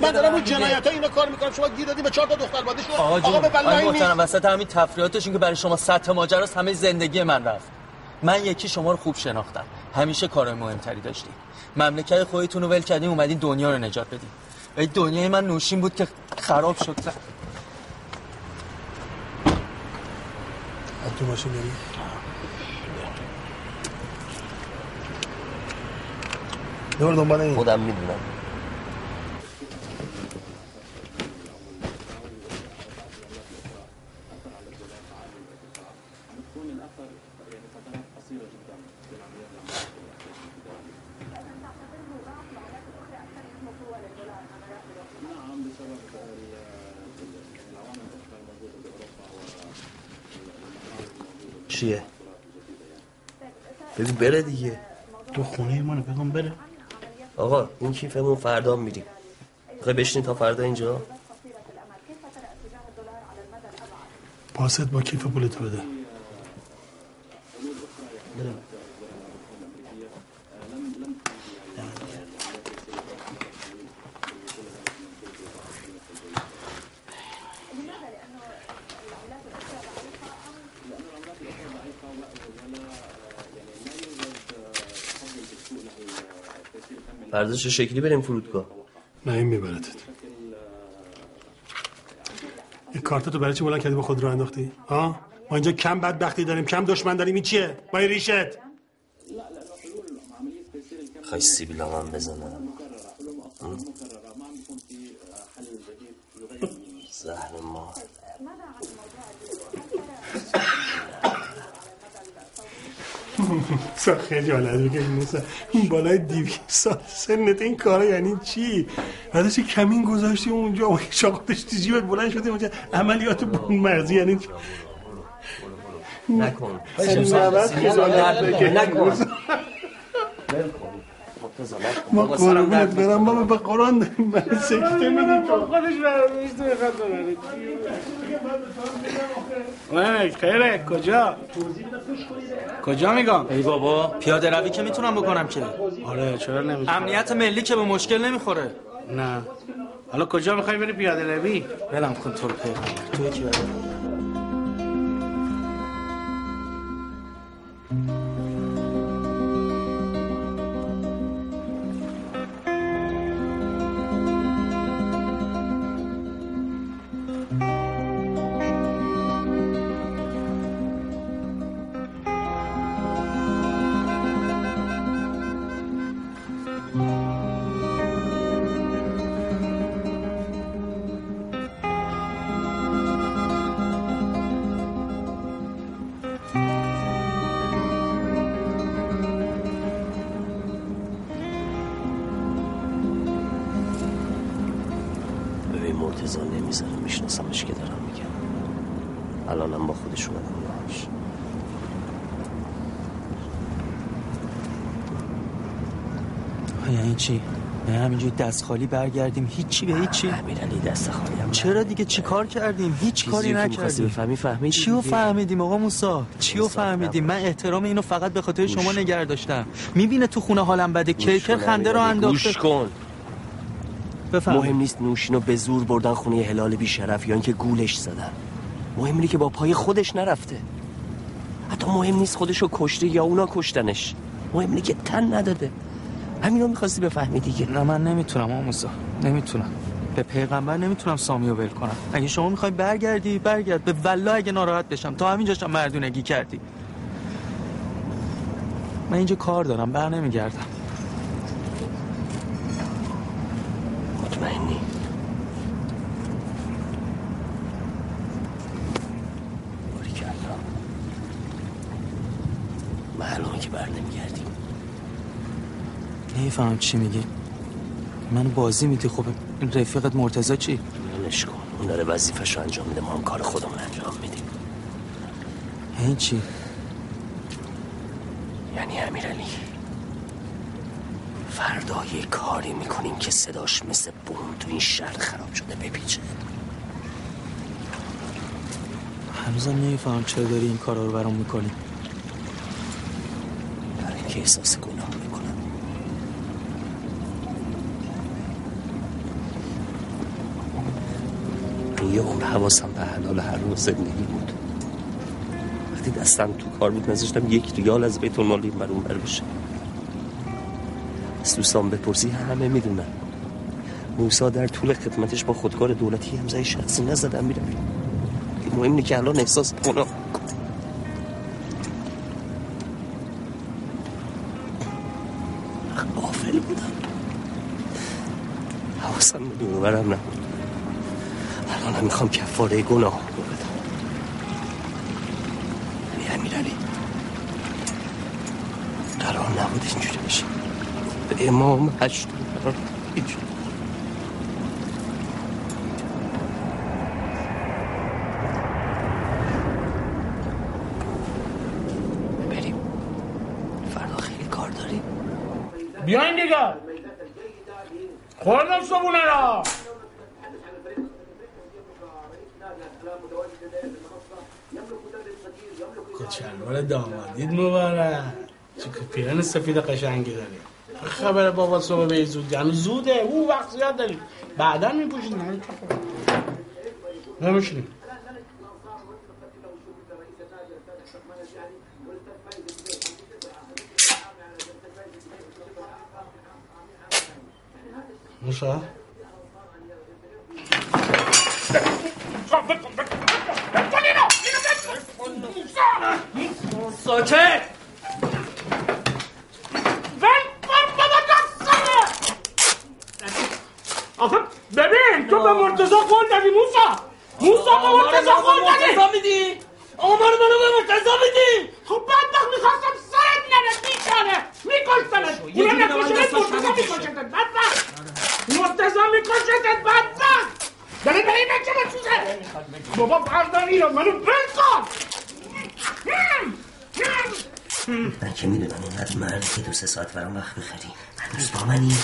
من دارم اون جنایت ها اینا کار می‌کنم. شما گیر دادی به چهار تا دختر بادشون آقا به بلایی محترم وسط همین تفریحاتشون که برای شما سطح ماجراست همه زندگی من رفت. من یکی شما رو خوب شناختم. همیشه کارهای مهمتری داشتیم. مملکت خودتون رو ول کردین اومدین دنیا رو نجات بدین. و دنیای من نوشین بود که خراب شد. تو ماشین بریم ببر دنبال این. خودم می‌دونم. چیه؟ بگو بره دیگه. تو خونه منو بگم بره. آقا این کیفمون فردا میریم. می‌خوای بشین تا فردا اینجا؟ پاست با کیف پولتو بده. فردا چه شکلی بریم فرودگاه. نه این میبردت این کارتتو برای چی بلند کردی با خود رو انداختی؟ ها؟ ما اینجا کم بدبختی داریم کم دشمن داریم این چیه؟ با این ریشت. خواهی سیبیل من بزنم? زهر ما خیلی حالت میگه موسا این بالای دیوی سال سنت این کارا یعنی چی؟ بعدش کمین گذاشتی اونجا و شاقا داشتی جیبت بلند شدی اونجا عملیات بون مرزی یعنی چی؟ نکن. نکن. ما قربونت برم بابا به قرآن داریم. من سکته میدیم. خودش برمیش تو می‌خواد خیره کجا؟ کجا میگم؟ ای بابا پیاده روی که می‌تونم بکنم که؟ آره چرا نمی‌تونی امنیت ملی که به مشکل نمی‌خوره. نه. حالا کجا می‌خوای بری پیاده روی؟ ولم کن تو رو پیغمبر تو یکی دست خالی برگردیم. هیچی به هیچی. امیرعلی دست خالی هم چرا دیگه چی کار کردیم؟ هیچ کاری نکردیم. بفهمی فهمیدی چی رو دیگه. فهمیدیم آقا موسا چی رو فهمیدیم؟ من احترام اینو فقط به خاطر شما نگه داشتم. می‌بینه تو خونه حالم بده. کیکر خنده رو انداخته. گوش کن. بفرمایید. مهم نیست نوشینو به زور بردن خونه هلال بیشرف یا اینکه گولش زدن. مهم اینه که با پای خودش نرفته. حتی مهم نیست خودشو کشته یا اونا کشتنش. مهم اینه که تن نداده. همینو می‌خواستی بفهمی دیگه. نه من نمی‌تونم آقا موسا نمی‌تونم. به پیغمبر نمی‌تونم سامیو ول کنم. اگه شما می‌خوای برگردی برگرد. به والله اگه ناراحت بشم. تا همینجاشم مردونگی کردی. من اینجا کار دارم بر نمیگردم. مطمئنی باریکلا معلومه که بر نمیگردی نمیفهم چی میگی. منو بازی میدی خب این رفیقت مرتضی چی؟ ولش کن. اون داره وظیفش رو انجام میده ما هم کار خودمون انجام میدیم. یعنی چی؟ یعنی امیرعلی فردا یه کاری می‌کنیم که صداش مثل بوم تو این شهر خراب شده بپیچه. هنوزم نمیفهم چرا داری این کارا رو برام می‌کنی. برای اینکه احساس گناه می‌کنم یه عمر حواسم به حلال روز زندگی بود. وقتی دستم تو کار بود نذاشتم یک ریال از بیت المال این بر اون بر بشه. از دوستان بپرسی همه می‌دونن. موسا در طول خدمتش با خودکار دولتی همزه شخصی نزدن میرم مهم اینه که الان احساس گناه غافل بودم. حواسم به دور و نبود الانم می‌خوام کفاره گناه بدم. قرار نبود به امام هشت بریم. فردا خیلی کار داریم. بیاین دیگه. خوردم صبونه را کچلوار دامادید مبارک چه که پیرن سفید قشنگی داری خبر بابا صبح به زود یعنی زوده. او وقت زیاد داری بعدا میپوشید نه نمیشنیم موسا؟ ساکت آخه ببین تو به مرتضی قول دادی موسا. موسا به مرتضی قول دادی. میدی؟ آمار منو به مرتضی میدی؟ خب بدبخت می‌خواستم سرت نره بیچاره. میکشتنت. به من نکشتنت نباشه. میکشتت بدبخت مرتضی میکشتت بدبخت داره داره این بچه بسوزه بابا برداری رو منو بلکن من که می‌دونم اینقدر مرد که دو سه ساعت برام وقت می‌خری. هنوز با منی.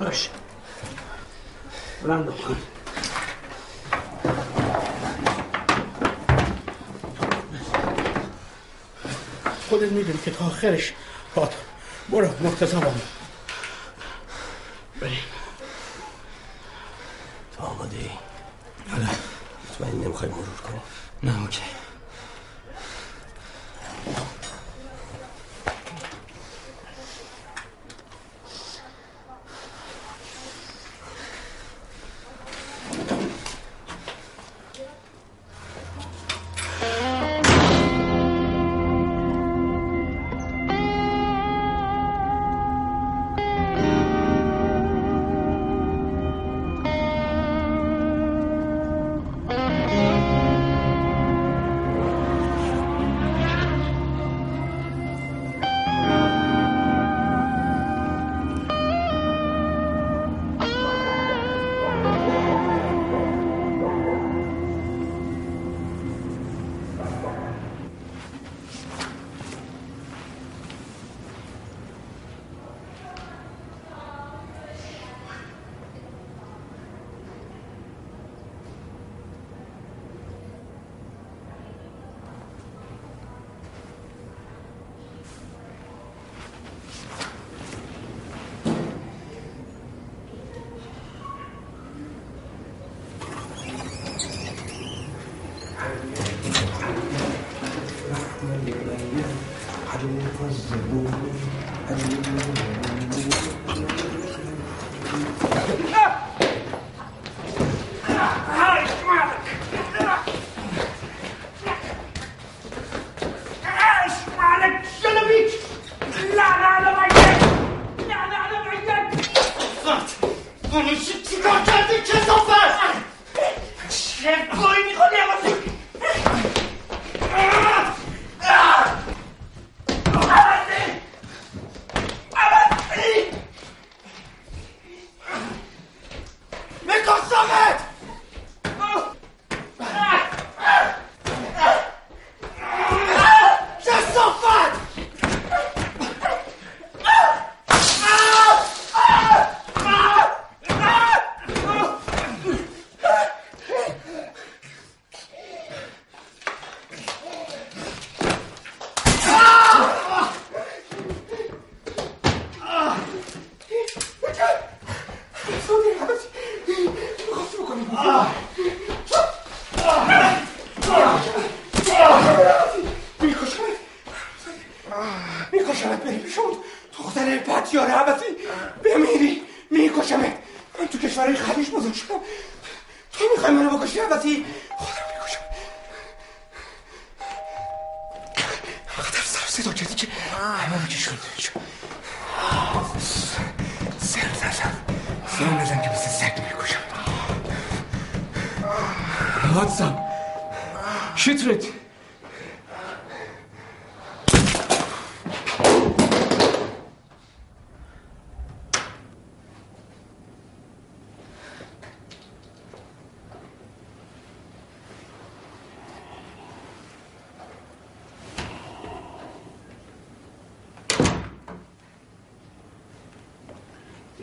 باش بلند کن خودت می‌دونی که تا آخرش پات برو مرتضی با بریم تو آماده ای آره مطمئن نمی‌خوای مرور کنی نه اوکی چیکار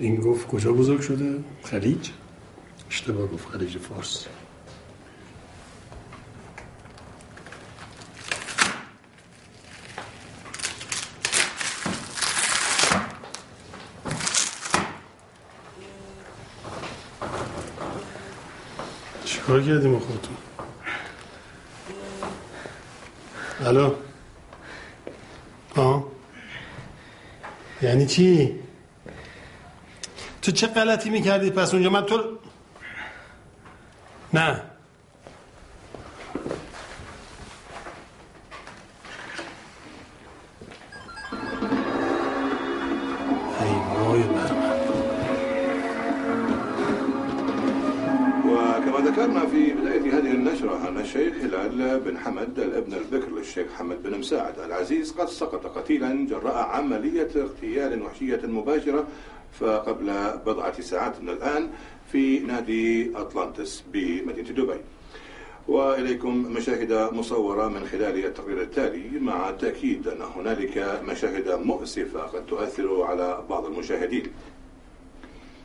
این گفت کجا بزرگ شده؟ خلیج؟ اشتباه گفت خلیج فارس چیکار کردیم خودتون؟ الو آه یعنی چی؟ چه غلطی میکردی پس اونجا من تو نه ذكرنا في بداية هذه النشرة أن الشيخ هلال بن حمد الابن البكر للشيخ حمد بن مساعد العزيز قد سقط قتيلا جراء عملية اغتيال وحشية مباشرة فقبل بضعة ساعات من الآن في نادي أطلانتس بمدينة دبي. وإليكم مشاهد مصورة من خلال التقرير التالي. مع تأكيد أن هنالك مشاهد مؤسفة قد تؤثر على بعض المشاهدين.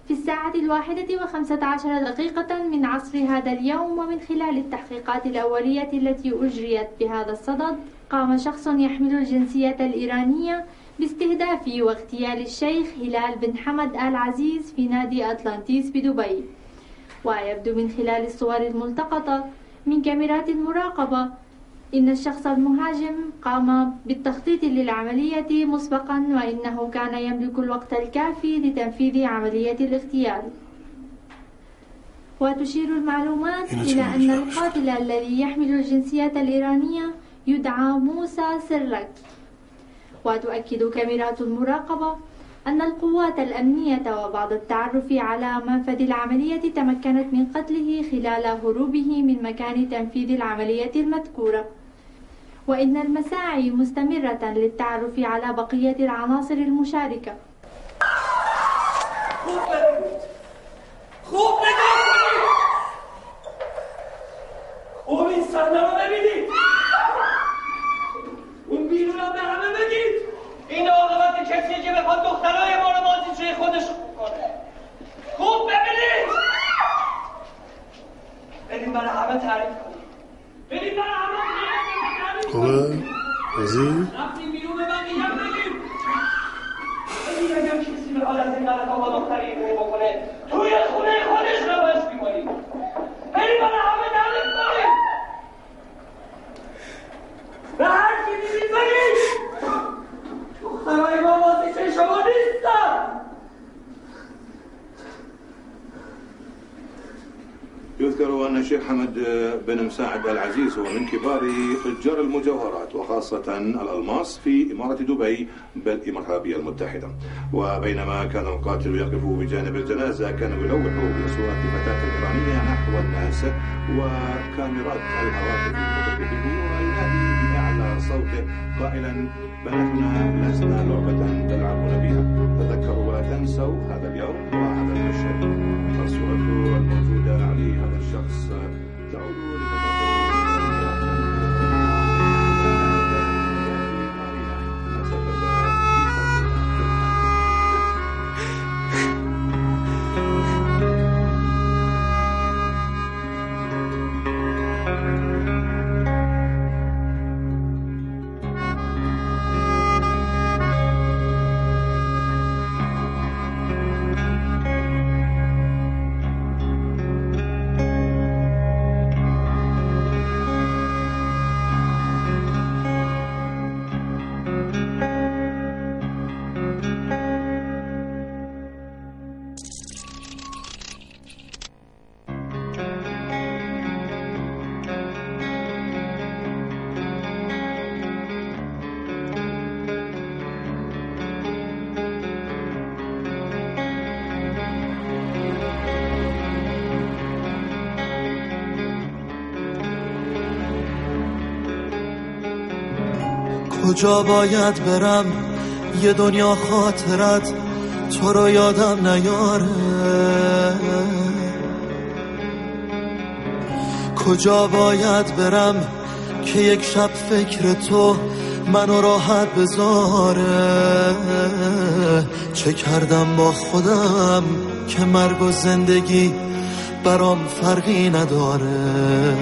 في الساعة الواحدة وخمسة عشر دقيقة من عصر هذا اليوم ومن خلال التحقيقات الأولية التي أجريت بهذا الصدد قام شخص يحمل الجنسية الإيرانية باستهداف واغتيال الشيخ هلال بن حمد آل عزيز في نادي أطلانتيس بدبي. ويبدو من خلال الصور الملتقطة من كاميرات المراقبة إن الشخص المهاجم قام بالتخطيط للعملية مسبقا وإنه كان يملك الوقت الكافي لتنفيذ عملية الاغتيال. وتشير المعلومات إلى أن القاتل الذي يحمل الجنسية الإيرانية يدعى موسى سرك. وتؤكد كاميرات المراقبة أن القوات الأمنية وبعد التعرف على منفذ العملية تمكنت من قتله خلال هروبه من مكان تنفيذ العملية المذكورة. وإن المساعي مستمرة للتعرف على بقية العناصر المشاركة. خوب نگاه کنید. خوب این صحنه رو ببینید. اون بیرون رو به همه بگید. این عاقبت کسیه که بخواد دخترای ما رو بازی جوی خودش کنه. خوب ببینید. بریم برای همه تعریف کنیم. بریم برای همه تعریف خوبه؟ بازی؟ رفتیم بیرون به من میگم بگیم. بگیم اگر کسی به حالت این غلط با دختری اینجوری بکنه توی خونه خودش روش می‌کنیم بریم برای همه تعریف کنیم. يذكر أن الشيخ حمد بن مساعد العزيز هو من كبار تجار المجوهرات وخاصة الألماس في إمارة دبي بالإمارات العربية المتحدة. وبينما كان القاتل يقف بجانب الجنازة كان يلوح بصورة فتاة إيرانية نحو الناس وكاميرات الهواتف وينادي صوته قائلا بناتنا لسنا لعبة تلعبون بها. تذكروا ولا تنسوا هذا اليوم وهذا المشهد. الصورة الموجودة عليه هذا الشخص کجا باید برم؟ یه دنیا خاطرت تو رو یادم نیاره. کجا باید برم که یک شب فکر تو منو راحت بذاره؟ چه کردم با خودم که مرگ و زندگی برام فرقی نداره؟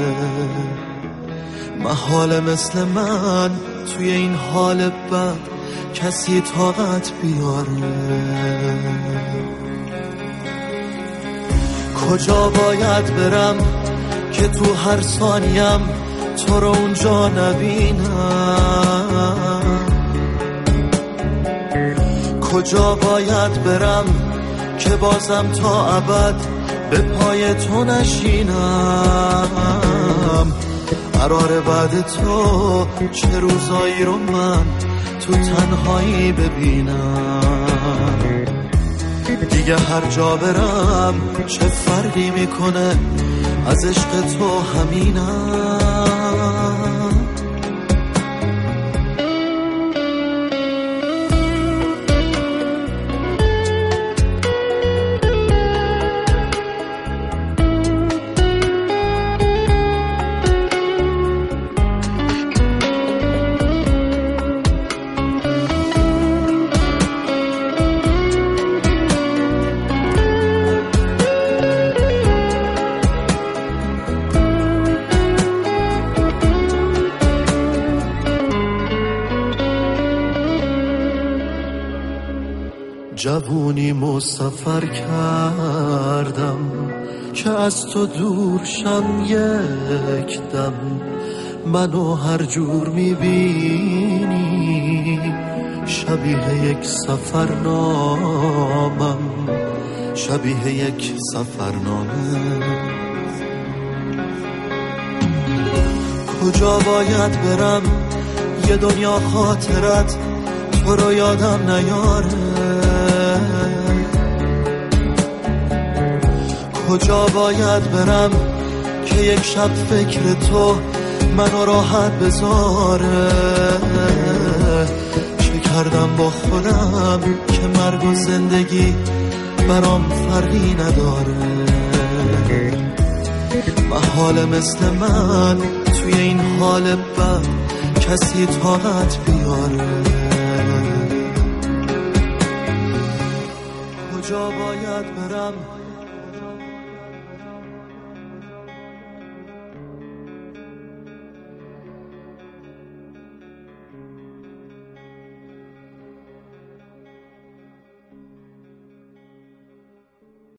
محال مثل من توی این حال بد کسی طاقت بیاره. کجا باید برم که تو هر ثانیم تو رو اونجا نبینم؟ کجا باید برم که بازم تا ابد به پای تو نشینم؟ قرار بعد تو چه روزایی رو من تو تنهایی ببینم؟ دیگه هر جا برم چه فرقی می‌کنه؟ از عشق تو همینم. سفر کردم که از تو دور شم یک دم. منو هر جور می‌بینی شبیه یک سفرنامم. شبیه یک سفرنامه. کجا باید برم؟ یه دنیا خاطرت تو رو یادم نیاره. کجا باید برم که یک شب فکر تو منو راحت بذاره؟ چه کردم با خودم که مرگ و زندگی برام فرقی نداره؟ محال مثل من توی این حال بد کسی طاقت بیاره؟ کجا باید برم